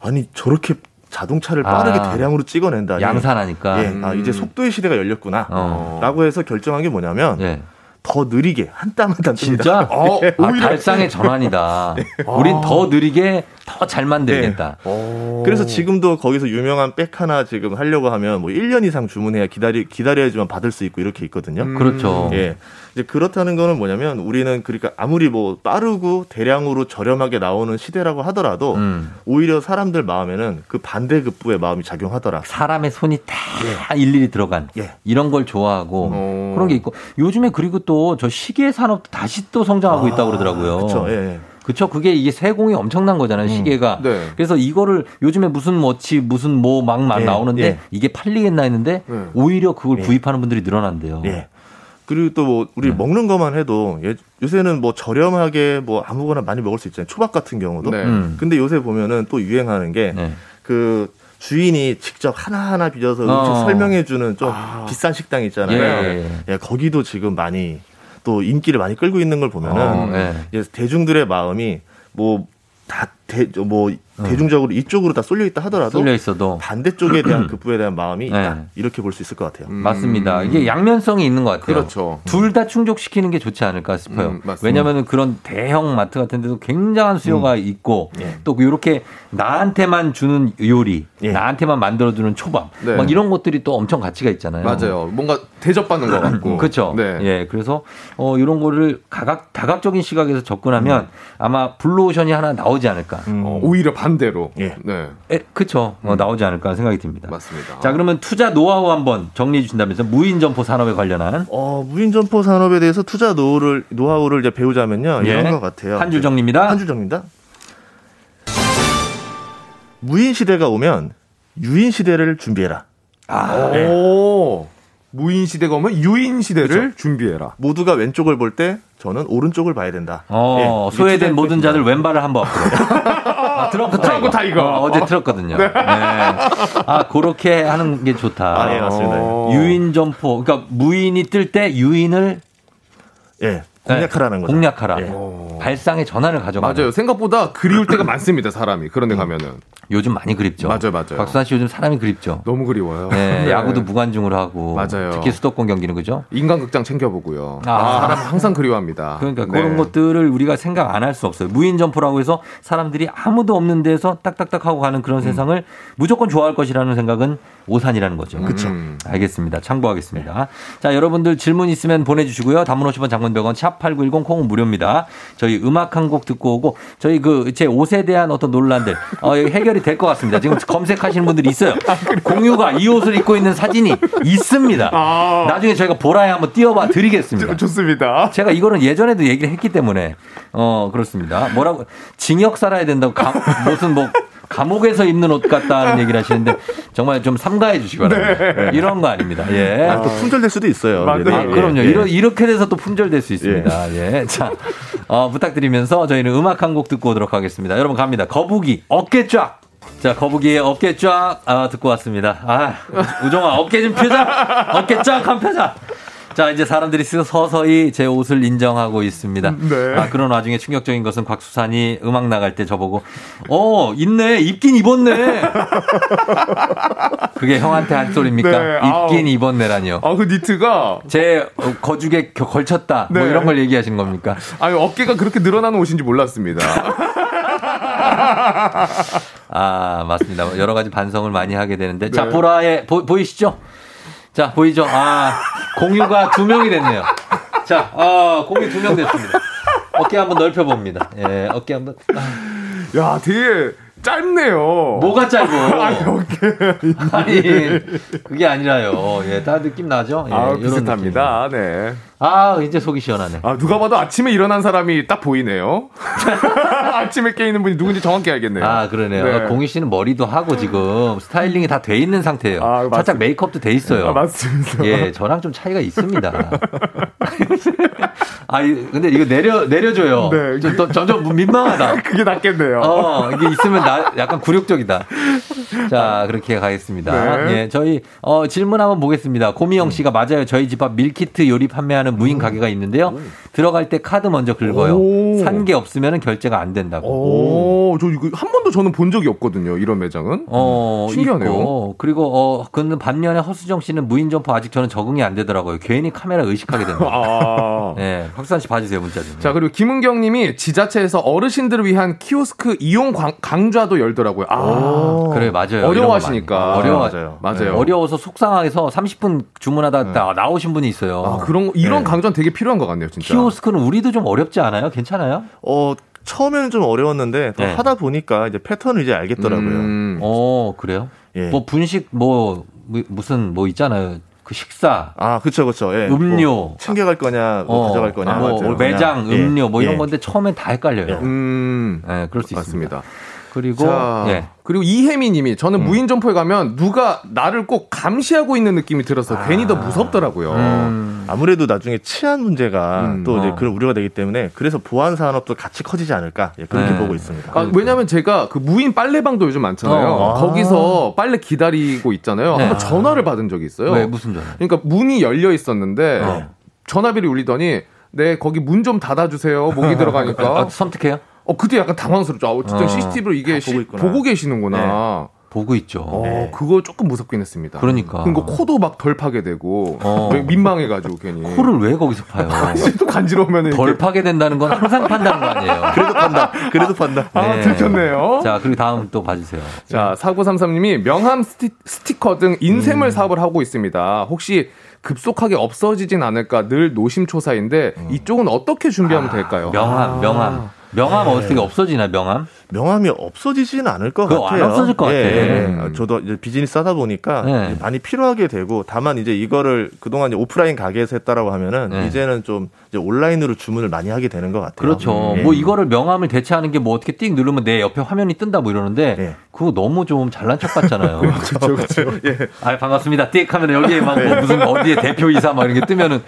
[SPEAKER 13] 아니 저렇게 자동차를 빠르게
[SPEAKER 1] 아.
[SPEAKER 13] 대량으로 찍어낸다니.
[SPEAKER 1] 양산하니까.
[SPEAKER 13] 예, 아, 이제 속도의 시대가 열렸구나.
[SPEAKER 1] 어.
[SPEAKER 13] 라고 해서 결정한 게 뭐냐면
[SPEAKER 1] 예.
[SPEAKER 13] 더 느리게 한 땀 한땀
[SPEAKER 1] 진짜? 어,
[SPEAKER 13] 예.
[SPEAKER 1] 아, 발상의 전환이다. *laughs* 우린 더 느리게 더 잘 만들겠다.
[SPEAKER 13] 그래서 지금도 거기서 유명한 백 하나 지금 하려고 하면 뭐 1년 이상 주문해야 기다리, 기다려야지만 받을 수 있고 이렇게 있거든요.
[SPEAKER 1] 그렇죠.
[SPEAKER 13] 예. 이제 그렇다는 거는 뭐냐면 우리는 그러니까 아무리 뭐 빠르고 대량으로 저렴하게 나오는 시대라고 하더라도
[SPEAKER 1] 음.
[SPEAKER 13] 오히려 사람들 마음에는 그 반대급부의 마음이 작용하더라.
[SPEAKER 1] 사람의 손이 다 일일이 들어간
[SPEAKER 13] 예.
[SPEAKER 1] 이런 걸 좋아하고
[SPEAKER 14] 어.
[SPEAKER 1] 그런 게 있고 요즘에 그리고 또 저 시계 산업도 다시 또 성장하고 있다고 그러더라고요.
[SPEAKER 13] 그렇죠. 예. 예.
[SPEAKER 1] 그쵸. 그게 이게 세공이 엄청난 거잖아요, 시계가.
[SPEAKER 14] 네.
[SPEAKER 1] 그래서 이거를 요즘에 무슨 워치, 무슨 뭐막
[SPEAKER 13] 예,
[SPEAKER 1] 나오는데
[SPEAKER 13] 예.
[SPEAKER 1] 이게 팔리겠나 했는데
[SPEAKER 14] 네.
[SPEAKER 1] 오히려 그걸
[SPEAKER 13] 예.
[SPEAKER 1] 구입하는 분들이 늘어난대요.
[SPEAKER 13] 예. 그리고 또 뭐 우리
[SPEAKER 1] 네.
[SPEAKER 13] 먹는 것만 해도 예, 요새는 뭐 저렴하게 뭐 아무거나 많이 먹을 수 있잖아요. 초밥 같은 경우도.
[SPEAKER 14] 네.
[SPEAKER 1] 음.
[SPEAKER 13] 근데 요새 보면은 또 유행하는 게
[SPEAKER 1] 네.
[SPEAKER 13] 그 주인이 직접 하나하나 빚어서 음식
[SPEAKER 1] 어.
[SPEAKER 13] 설명해 주는 좀 비싼 식당 있잖아요.
[SPEAKER 1] 예,
[SPEAKER 13] 예, 거기도 지금 많이 또 인기를 많이 끌고 있는 걸 보면은
[SPEAKER 1] 어, 예.
[SPEAKER 13] 이제 대중들의 마음이 뭐 뭐다대 뭐 대중적으로 이쪽으로 다 쏠려 있다 하더라도
[SPEAKER 1] 어. 쏠려 있어도
[SPEAKER 13] 반대쪽에 대한 *clears throat* 급부에 대한 마음이 있다.
[SPEAKER 1] 네.
[SPEAKER 13] 이렇게 볼 수 있을 것 같아요.
[SPEAKER 1] 맞습니다. 이게 양면성이 있는 것 같아요.
[SPEAKER 14] 음. 그렇죠.
[SPEAKER 1] 둘 다 충족시키는 게 좋지 않을까 싶어요.
[SPEAKER 14] 음.
[SPEAKER 1] 왜냐하면 그런 대형 마트 같은 데도 굉장한 수요가 있고
[SPEAKER 13] 예.
[SPEAKER 1] 또 이렇게 나한테만 주는 요리,
[SPEAKER 13] 예.
[SPEAKER 1] 나한테만 만들어주는 초밥,
[SPEAKER 14] 네.
[SPEAKER 1] 막 이런 것들이 또 엄청 가치가 있잖아요.
[SPEAKER 14] 맞아요. 뭔가 대접받는 것 같고.
[SPEAKER 1] 그렇죠.
[SPEAKER 14] 네.
[SPEAKER 1] 예, 그래서 어 이런 거를 가각 다각적인 시각에서 접근하면 아마 블루오션이 하나 나오지 않을까.
[SPEAKER 14] 어, 오히려 반대로.
[SPEAKER 13] 예.
[SPEAKER 14] 네.
[SPEAKER 1] 에, 그쵸. 어, 나오지 않을까 생각이 듭니다.
[SPEAKER 14] 맞습니다.
[SPEAKER 1] 자, 그러면 투자 노하우 한번 정리해 주신다면서 무인 점포 산업에 관련한
[SPEAKER 13] 어, 무인 점포 산업에 대해서 투자 노하우를 노하우를 이제 배우자면요.
[SPEAKER 1] 예.
[SPEAKER 13] 이런 것 같아요.
[SPEAKER 1] 한줄 정리입니다.
[SPEAKER 13] 한줄 정리입니다. 무인 시대가 오면 유인 시대를 준비해라.
[SPEAKER 1] 아,
[SPEAKER 13] 네.
[SPEAKER 14] 오. 무인 시대가 오면 유인 시대를 준비해라.
[SPEAKER 13] 모두가 왼쪽을 볼 때 저는 오른쪽을 봐야 된다.
[SPEAKER 1] 어,
[SPEAKER 13] 예,
[SPEAKER 1] 소외된 모든 자들 왼발을 한번 앞으로. *laughs* 아, 드렁큰 타이거.
[SPEAKER 14] 드렁큰 타이거.
[SPEAKER 1] 어, 제 들었거든요. 네. 아, 그렇게 하는 게 좋다.
[SPEAKER 13] 아, 예, 맞습니다.
[SPEAKER 14] 어.
[SPEAKER 1] 유인 점포. 그러니까 무인이 뜰 때 유인을
[SPEAKER 13] 예, 공략하라는 거죠.
[SPEAKER 1] 공략하라.
[SPEAKER 13] 예.
[SPEAKER 1] 발상의 전환을 가져가.
[SPEAKER 14] 맞아요. 생각보다 그리울 때가 많습니다, 사람이. 그런 데 가면은.
[SPEAKER 1] 요즘 많이 그립죠.
[SPEAKER 14] 맞아요, 맞아요.
[SPEAKER 1] 박수환 씨 요즘 사람이 그립죠.
[SPEAKER 14] 너무 그리워요.
[SPEAKER 1] 네, *laughs*
[SPEAKER 14] 네.
[SPEAKER 1] 야구도 무관중으로 하고.
[SPEAKER 14] 맞아요.
[SPEAKER 1] 특히 수도권 경기는 그죠?
[SPEAKER 14] 인간극장 챙겨보고요.
[SPEAKER 1] 아.
[SPEAKER 14] 아, 사람 항상 그리워합니다.
[SPEAKER 1] 그러니까
[SPEAKER 14] 네.
[SPEAKER 1] 그런 것들을 우리가 생각 안 할 수 없어요. 무인 점포라고 해서 사람들이 아무도 없는 데서 딱딱딱 하고 가는
[SPEAKER 14] 음.
[SPEAKER 1] 그런 세상을 무조건 좋아할 것이라는 생각은 오산이라는 거죠.
[SPEAKER 13] 그쵸.
[SPEAKER 14] 음.
[SPEAKER 1] 알겠습니다. 참고하겠습니다. 자, 여러분들 질문 있으면 보내주시고요. 단문 50원 장문 100원 샵8910 콩은 무료입니다. 저희 음악 한 곡 듣고 오고 저희 그 제 옷에 대한 어떤 논란들 어, 해결이 될 것 같습니다. 지금 검색하시는 분들이 있어요. 공유가 이 옷을 입고 있는 사진이 있습니다.
[SPEAKER 14] 아.
[SPEAKER 1] 나중에 저희가 보라에 한번 띄워봐 드리겠습니다.
[SPEAKER 14] 좋습니다.
[SPEAKER 1] 제가 이거는 예전에도 얘기를 했기 때문에 어 그렇습니다. 뭐라고 징역 살아야 된다고 감, 무슨 뭐 감옥에서 입는 옷 같다는 *laughs* 얘기를 하시는데 정말 좀 삼가해 주시기 바랍니다. 이런 거 아닙니다. 예.
[SPEAKER 13] 아, 또 품절될 수도 있어요.
[SPEAKER 14] 맞아요.
[SPEAKER 13] 네,
[SPEAKER 1] 아,
[SPEAKER 13] 예,
[SPEAKER 1] 그럼요.
[SPEAKER 13] 예.
[SPEAKER 1] 이러, 이렇게 돼서 또 품절될 수 있습니다. 예. 자, 어, 부탁드리면서 저희는 음악 한 곡 듣고 오도록 하겠습니다. 여러분 갑니다. 거북이, 어깨 쫙! 자, 거북이의 어깨 쫙, 아, 듣고 왔습니다. 아, 우정아, 어깨 좀 펴자! 어깨 쫙 한 펴자! 자, 이제 사람들이 서서히 제 옷을 인정하고 있습니다.
[SPEAKER 14] 네.
[SPEAKER 1] 아, 그런 와중에 충격적인 것은 곽수산이 음악 나갈 때 저보고, 어, 있네. 입긴 입었네. *laughs* 그게 형한테 할 소리입니까?
[SPEAKER 14] 네, 아우.
[SPEAKER 1] 입긴 입었네라니요.
[SPEAKER 14] 아, 그 니트가.
[SPEAKER 1] 제 거죽에 겨- 걸쳤다. 뭐
[SPEAKER 14] 네.
[SPEAKER 1] 이런 걸 얘기하신 겁니까?
[SPEAKER 14] 아니, 어깨가 그렇게 늘어나는 옷인지 몰랐습니다. *laughs*
[SPEAKER 1] 아, 맞습니다. 여러 가지 반성을 많이 하게 되는데. 자,
[SPEAKER 14] 네.
[SPEAKER 1] 보라에, 보, 보이시죠? 자, 보이죠? 아, 공유가 두 명이 됐네요. 자, 아, 공유 두 명 됐습니다. 어깨 한번 넓혀봅니다. 예, 어깨 한번. 아.
[SPEAKER 14] 야, 되게 짧네요.
[SPEAKER 1] 뭐가 짧어? *laughs*
[SPEAKER 14] 아니, 오케이.
[SPEAKER 1] 아니, 그게 아니라요. 예, 딱 느낌 나죠? 예,
[SPEAKER 14] 아, 비슷합니다. 네.
[SPEAKER 1] 느낌. 아, 이제 속이 시원하네.
[SPEAKER 14] 아, 누가 봐도 아침에 일어난 사람이 딱 보이네요. *laughs* 아침에 깨 있는 분이 누군지 정확히 알겠네요.
[SPEAKER 1] 아, 그러네요.
[SPEAKER 14] 네.
[SPEAKER 1] 공희 씨는 머리도 하고 지금 스타일링이 다 돼 있는 상태예요.
[SPEAKER 14] 아,
[SPEAKER 1] 살짝 메이크업도 돼 있어요.
[SPEAKER 14] 아, 맞습니다.
[SPEAKER 1] 예, 저랑 좀 차이가 있습니다. 아, 이- 근데 이거 내려, 내려줘요.
[SPEAKER 14] 네.
[SPEAKER 1] 좀, 더- 점점 민망하다. *laughs*
[SPEAKER 14] 그게 낫겠네요.
[SPEAKER 1] 어, 이게 있으면 나 약간 굴욕적이다. 자, 그렇게 가겠습니다.
[SPEAKER 14] 네.
[SPEAKER 1] 예, 저희, 어, 질문 한번 보겠습니다. 고미영 씨가 맞아요. 저희 집 앞 밀키트 요리 판매하는 무인 가게가 있는데요. 들어갈 때 카드 먼저 긁어요.
[SPEAKER 14] 오.
[SPEAKER 1] 산게 없으면 결제가 안 된다고.
[SPEAKER 14] 오, 저 이거 한 번도 저는 본 적이 없거든요. 이런 매장은.
[SPEAKER 1] 어,
[SPEAKER 14] 신기하네요.
[SPEAKER 1] 있고. 그리고 어, 근데 반면에 허수정 씨는 무인 점포 아직 저는 적응이 안 되더라고요. 괜히 카메라 의식하게 된다. *laughs*
[SPEAKER 14] 아.
[SPEAKER 1] 네, 박수환 씨 봐주세요 문자 좀.
[SPEAKER 14] 자, 그리고 김은경 님이 지자체에서 어르신들을 위한 키오스크 이용 광- 강좌도 열더라고요. 아.
[SPEAKER 1] 그래 맞아요.
[SPEAKER 14] 어려워하시니까.
[SPEAKER 1] 어려워
[SPEAKER 13] 맞아요.
[SPEAKER 14] 맞아요.
[SPEAKER 1] 어려워서 속상해서 30분 주문하다 가 나오신 분이 있어요.
[SPEAKER 14] 아, 그런, 이런
[SPEAKER 13] 네.
[SPEAKER 14] 강좌는 되게 필요한 것 같네요, 진짜.
[SPEAKER 1] 키오스크는 우리도 좀 어렵지 않아요? 괜찮아요?
[SPEAKER 13] 어, 처음에는 좀 어려웠는데 더
[SPEAKER 1] 네.
[SPEAKER 13] 하다 보니까 이제 패턴을 이제 알겠더라고요.
[SPEAKER 14] 음.
[SPEAKER 1] 어 그래요?
[SPEAKER 13] 예.
[SPEAKER 1] 뭐 분식 뭐 무- 무슨 뭐 있잖아요. 그 식사,
[SPEAKER 13] 아, 그쵸, 그쵸. 예.
[SPEAKER 1] 음료.
[SPEAKER 13] 뭐 챙겨갈 거냐, 뭐
[SPEAKER 1] 어,
[SPEAKER 13] 가져갈 거냐,
[SPEAKER 1] 뭐
[SPEAKER 13] 맞아요.
[SPEAKER 1] 매장,
[SPEAKER 13] 그냥,
[SPEAKER 1] 음료 뭐 이런
[SPEAKER 13] 예.
[SPEAKER 1] 건데 처음엔 다 헷갈려요.
[SPEAKER 14] 음.
[SPEAKER 1] 네, 그럴 수 있습니다.
[SPEAKER 14] 맞습니다.
[SPEAKER 1] 그리고
[SPEAKER 14] 자,
[SPEAKER 1] 예.
[SPEAKER 14] 그리고 이혜미 님이 저는 무인 점포에 가면 누가 나를 꼭 감시하고 있는 느낌이 들어서 괜히 더 무섭더라고요.
[SPEAKER 1] 음.
[SPEAKER 13] 아무래도 나중에 치안 문제가
[SPEAKER 14] 음,
[SPEAKER 13] 또 이제
[SPEAKER 1] 어.
[SPEAKER 13] 그런 우려가 되기 때문에 그래서 보안 산업도 같이 커지지 않을까 예, 그렇게
[SPEAKER 1] 네.
[SPEAKER 13] 보고 있습니다.
[SPEAKER 14] 아, 왜냐면 제가 그 무인 빨래방도 요즘 많잖아요.
[SPEAKER 1] 어.
[SPEAKER 14] 거기서 빨래 기다리고 있잖아요.
[SPEAKER 1] 네.
[SPEAKER 14] 한번 전화를 받은 적이 있어요.
[SPEAKER 1] 왜 무슨 전화?
[SPEAKER 14] 그러니까 문이 열려 있었는데
[SPEAKER 1] 어.
[SPEAKER 14] 전화비를 울리더니 네 거기 문 좀 닫아주세요. 목이 *laughs* 들어가니까.
[SPEAKER 1] 아, 섬뜩해요?
[SPEAKER 14] 어 그때 약간 당황스럽죠. 아, 어쨌든
[SPEAKER 1] 어.
[SPEAKER 14] CCTV로 이게
[SPEAKER 13] 다
[SPEAKER 14] 시-
[SPEAKER 13] 보고.
[SPEAKER 14] 보고 계시는구나.
[SPEAKER 1] 보고 있죠.
[SPEAKER 14] 어, 그거 조금 무섭긴 했습니다.
[SPEAKER 1] 그러니까.
[SPEAKER 14] 그리고 코도 막 덜 파게 되고
[SPEAKER 1] 어.
[SPEAKER 14] 왜 민망해가지고 괜히.
[SPEAKER 1] 코를 왜 거기서 파요? *laughs*
[SPEAKER 14] 또 간지러우면
[SPEAKER 1] 덜 파게 된다는 건 항상 판다는 거 아니에요? *laughs*
[SPEAKER 13] 그래도 판다. 그래도 판다.
[SPEAKER 14] 아, 들켰네요.
[SPEAKER 1] 자, 그리고 다음 또 봐주세요.
[SPEAKER 14] 자, 4933님이 명함 스티, 커 등 인쇄물 사업을 하고 있습니다. 혹시 급속하게 없어지진 않을까 늘 노심초사인데 이쪽은 어떻게 준비하면 될까요?
[SPEAKER 1] 명함, 명함. 명함 어떻게 없어지나, 명함?
[SPEAKER 13] 명함이 없어지지는 않을 것 같아요.
[SPEAKER 1] 없어질 것 같아.
[SPEAKER 13] 예, 예. 저도 이제 비즈니스 하다 보니까
[SPEAKER 1] 네.
[SPEAKER 13] 이제 많이 필요하게 되고 다만 이제 이거를 그동안 이제 오프라인 가게에서 했다라고 하면은
[SPEAKER 1] 네.
[SPEAKER 13] 이제는 좀 이제 온라인으로 주문을 많이 하게 되는 것 같아요.
[SPEAKER 1] 그렇죠.
[SPEAKER 13] 예.
[SPEAKER 1] 뭐 이거를 명함을 대체하는 게 뭐 어떻게 띡 누르면 내 옆에 화면이 뜬다 뭐 이러는데
[SPEAKER 13] 예.
[SPEAKER 1] 그거 너무 좀 잘난 척 같잖아요. *laughs*
[SPEAKER 14] 그렇죠, 그렇죠.
[SPEAKER 13] 예.
[SPEAKER 1] 아 반갑습니다. 띡 하면 여기에 막 뭐 무슨 어디에 대표이사 막 이렇게 뜨면은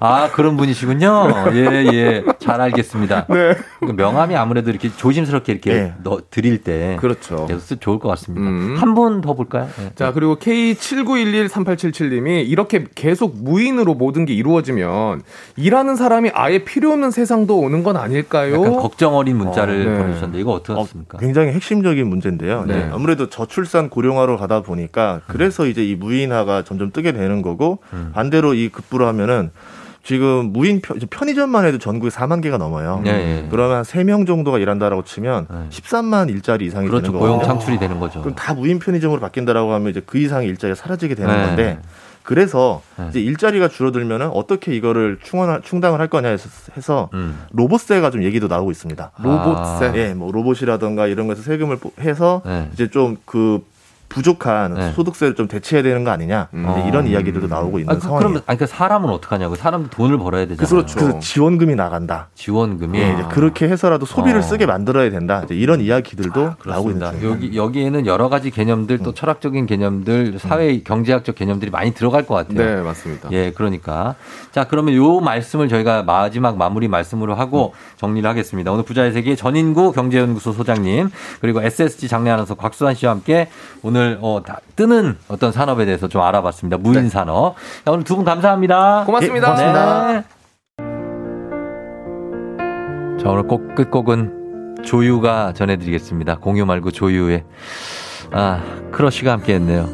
[SPEAKER 1] 아 그런 분이시군요. 예 예. 잘 알겠습니다. *laughs*
[SPEAKER 14] 네.
[SPEAKER 1] 그 명함이 아무래도 이렇게 조심스럽게 이렇게
[SPEAKER 13] 예.
[SPEAKER 1] 넣 드릴 때
[SPEAKER 14] 그렇죠.
[SPEAKER 1] 계속 쓰 좋을 것 같습니다.
[SPEAKER 14] 음.
[SPEAKER 1] 한분 더 볼까요? 예.
[SPEAKER 14] 자, 그리고 K79113877님이 이렇게 계속 무인으로 모든 게 이루어지면 일하는 사람이 아예 필요 없는 세상도 오는 건 아닐까요?
[SPEAKER 1] 약간 걱정 어린 문자를
[SPEAKER 14] 어, 네.
[SPEAKER 1] 보내주셨는데 이거 어떻게 하십니까?
[SPEAKER 13] 굉장히 핵심적인 문제인데요.
[SPEAKER 14] 네.
[SPEAKER 13] 네. 아무래도 저출산 고령화로 가다 보니까 그래서 이제 이 무인화가 점점 뜨게 되는 거고
[SPEAKER 1] 음.
[SPEAKER 13] 반대로 이 급부로 하면은 지금 무인 편- 편의점만 해도 전국에 4만 개가 넘어요.
[SPEAKER 1] 예, 예.
[SPEAKER 13] 그러면 3명 정도가 일한다라고 치면
[SPEAKER 1] 네.
[SPEAKER 13] 13만 일자리 이상이
[SPEAKER 1] 그렇죠.
[SPEAKER 13] 되는
[SPEAKER 1] 고용
[SPEAKER 13] 거예요.
[SPEAKER 1] 창출이 되는 거죠.
[SPEAKER 13] 그럼 다 무인 편의점으로 바뀐다라고 하면 이제 그 이상의 일자리가 사라지게 되는
[SPEAKER 1] 네.
[SPEAKER 13] 건데 그래서
[SPEAKER 1] 네.
[SPEAKER 13] 이제 일자리가 줄어들면은 어떻게 이거를 충원 충당을 할 거냐 해서, 해서
[SPEAKER 1] 음.
[SPEAKER 13] 로봇세가 좀 얘기도 나오고 있습니다.
[SPEAKER 14] 로봇세.
[SPEAKER 1] 아.
[SPEAKER 13] 예, 뭐 로봇이라던가 이런 거에서 세금을 뽀- 해서
[SPEAKER 1] 네.
[SPEAKER 13] 이제 좀 그 부족한
[SPEAKER 1] 네.
[SPEAKER 13] 소득세를 좀 대체해야 되는 거 아니냐
[SPEAKER 14] 음.
[SPEAKER 13] 이런 이야기들도 나오고 있는
[SPEAKER 1] 아, 그,
[SPEAKER 13] 상황이에요.
[SPEAKER 1] 그러면 아니, 그 사람은 어떡하냐고. 사람도 돈을 벌어야 되잖아요.
[SPEAKER 14] 그렇죠.
[SPEAKER 13] 그래서 지원금이 나간다.
[SPEAKER 1] 지원금이
[SPEAKER 13] 예, 이제 그렇게 해서라도 소비를
[SPEAKER 1] 어.
[SPEAKER 13] 쓰게 만들어야 된다. 이제 이런 이야기들도 나오고
[SPEAKER 1] 그렇습니다.
[SPEAKER 13] 있는 중이에요.
[SPEAKER 1] 여기 여기에는 여러 가지 개념들 또 철학적인 개념들, 사회 경제학적 개념들이 많이 들어갈 것 같아요.
[SPEAKER 14] 네, 맞습니다.
[SPEAKER 1] 예, 그러니까 자 그러면 요 말씀을 저희가 마지막 마무리 말씀으로 하고 정리를 하겠습니다. 오늘 부자의 세계 전인구 경제연구소 소장님 그리고 SSG 장례 아나운서 곽수환 씨와 함께 오늘 어, 다 뜨는 어떤 산업에 대해서 좀 알아봤습니다. 무인 산업. 자, 오늘 두 분 감사합니다.
[SPEAKER 14] 고맙습니다.
[SPEAKER 1] 예, 고맙습니다. 자 오늘 꼭 끝곡은 조유가 전해드리겠습니다. 공유 말고 조유의 아 크러쉬가 함께했네요.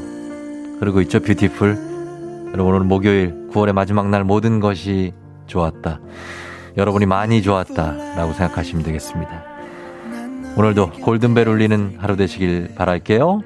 [SPEAKER 1] 그리고 있죠 뷰티풀. 여러분 오늘 목요일 9월의 마지막 날 모든 것이 좋았다. 여러분이 많이 좋았다라고 생각하시면 되겠습니다. 오늘도 골든벨 울리는 하루 되시길 바랄게요.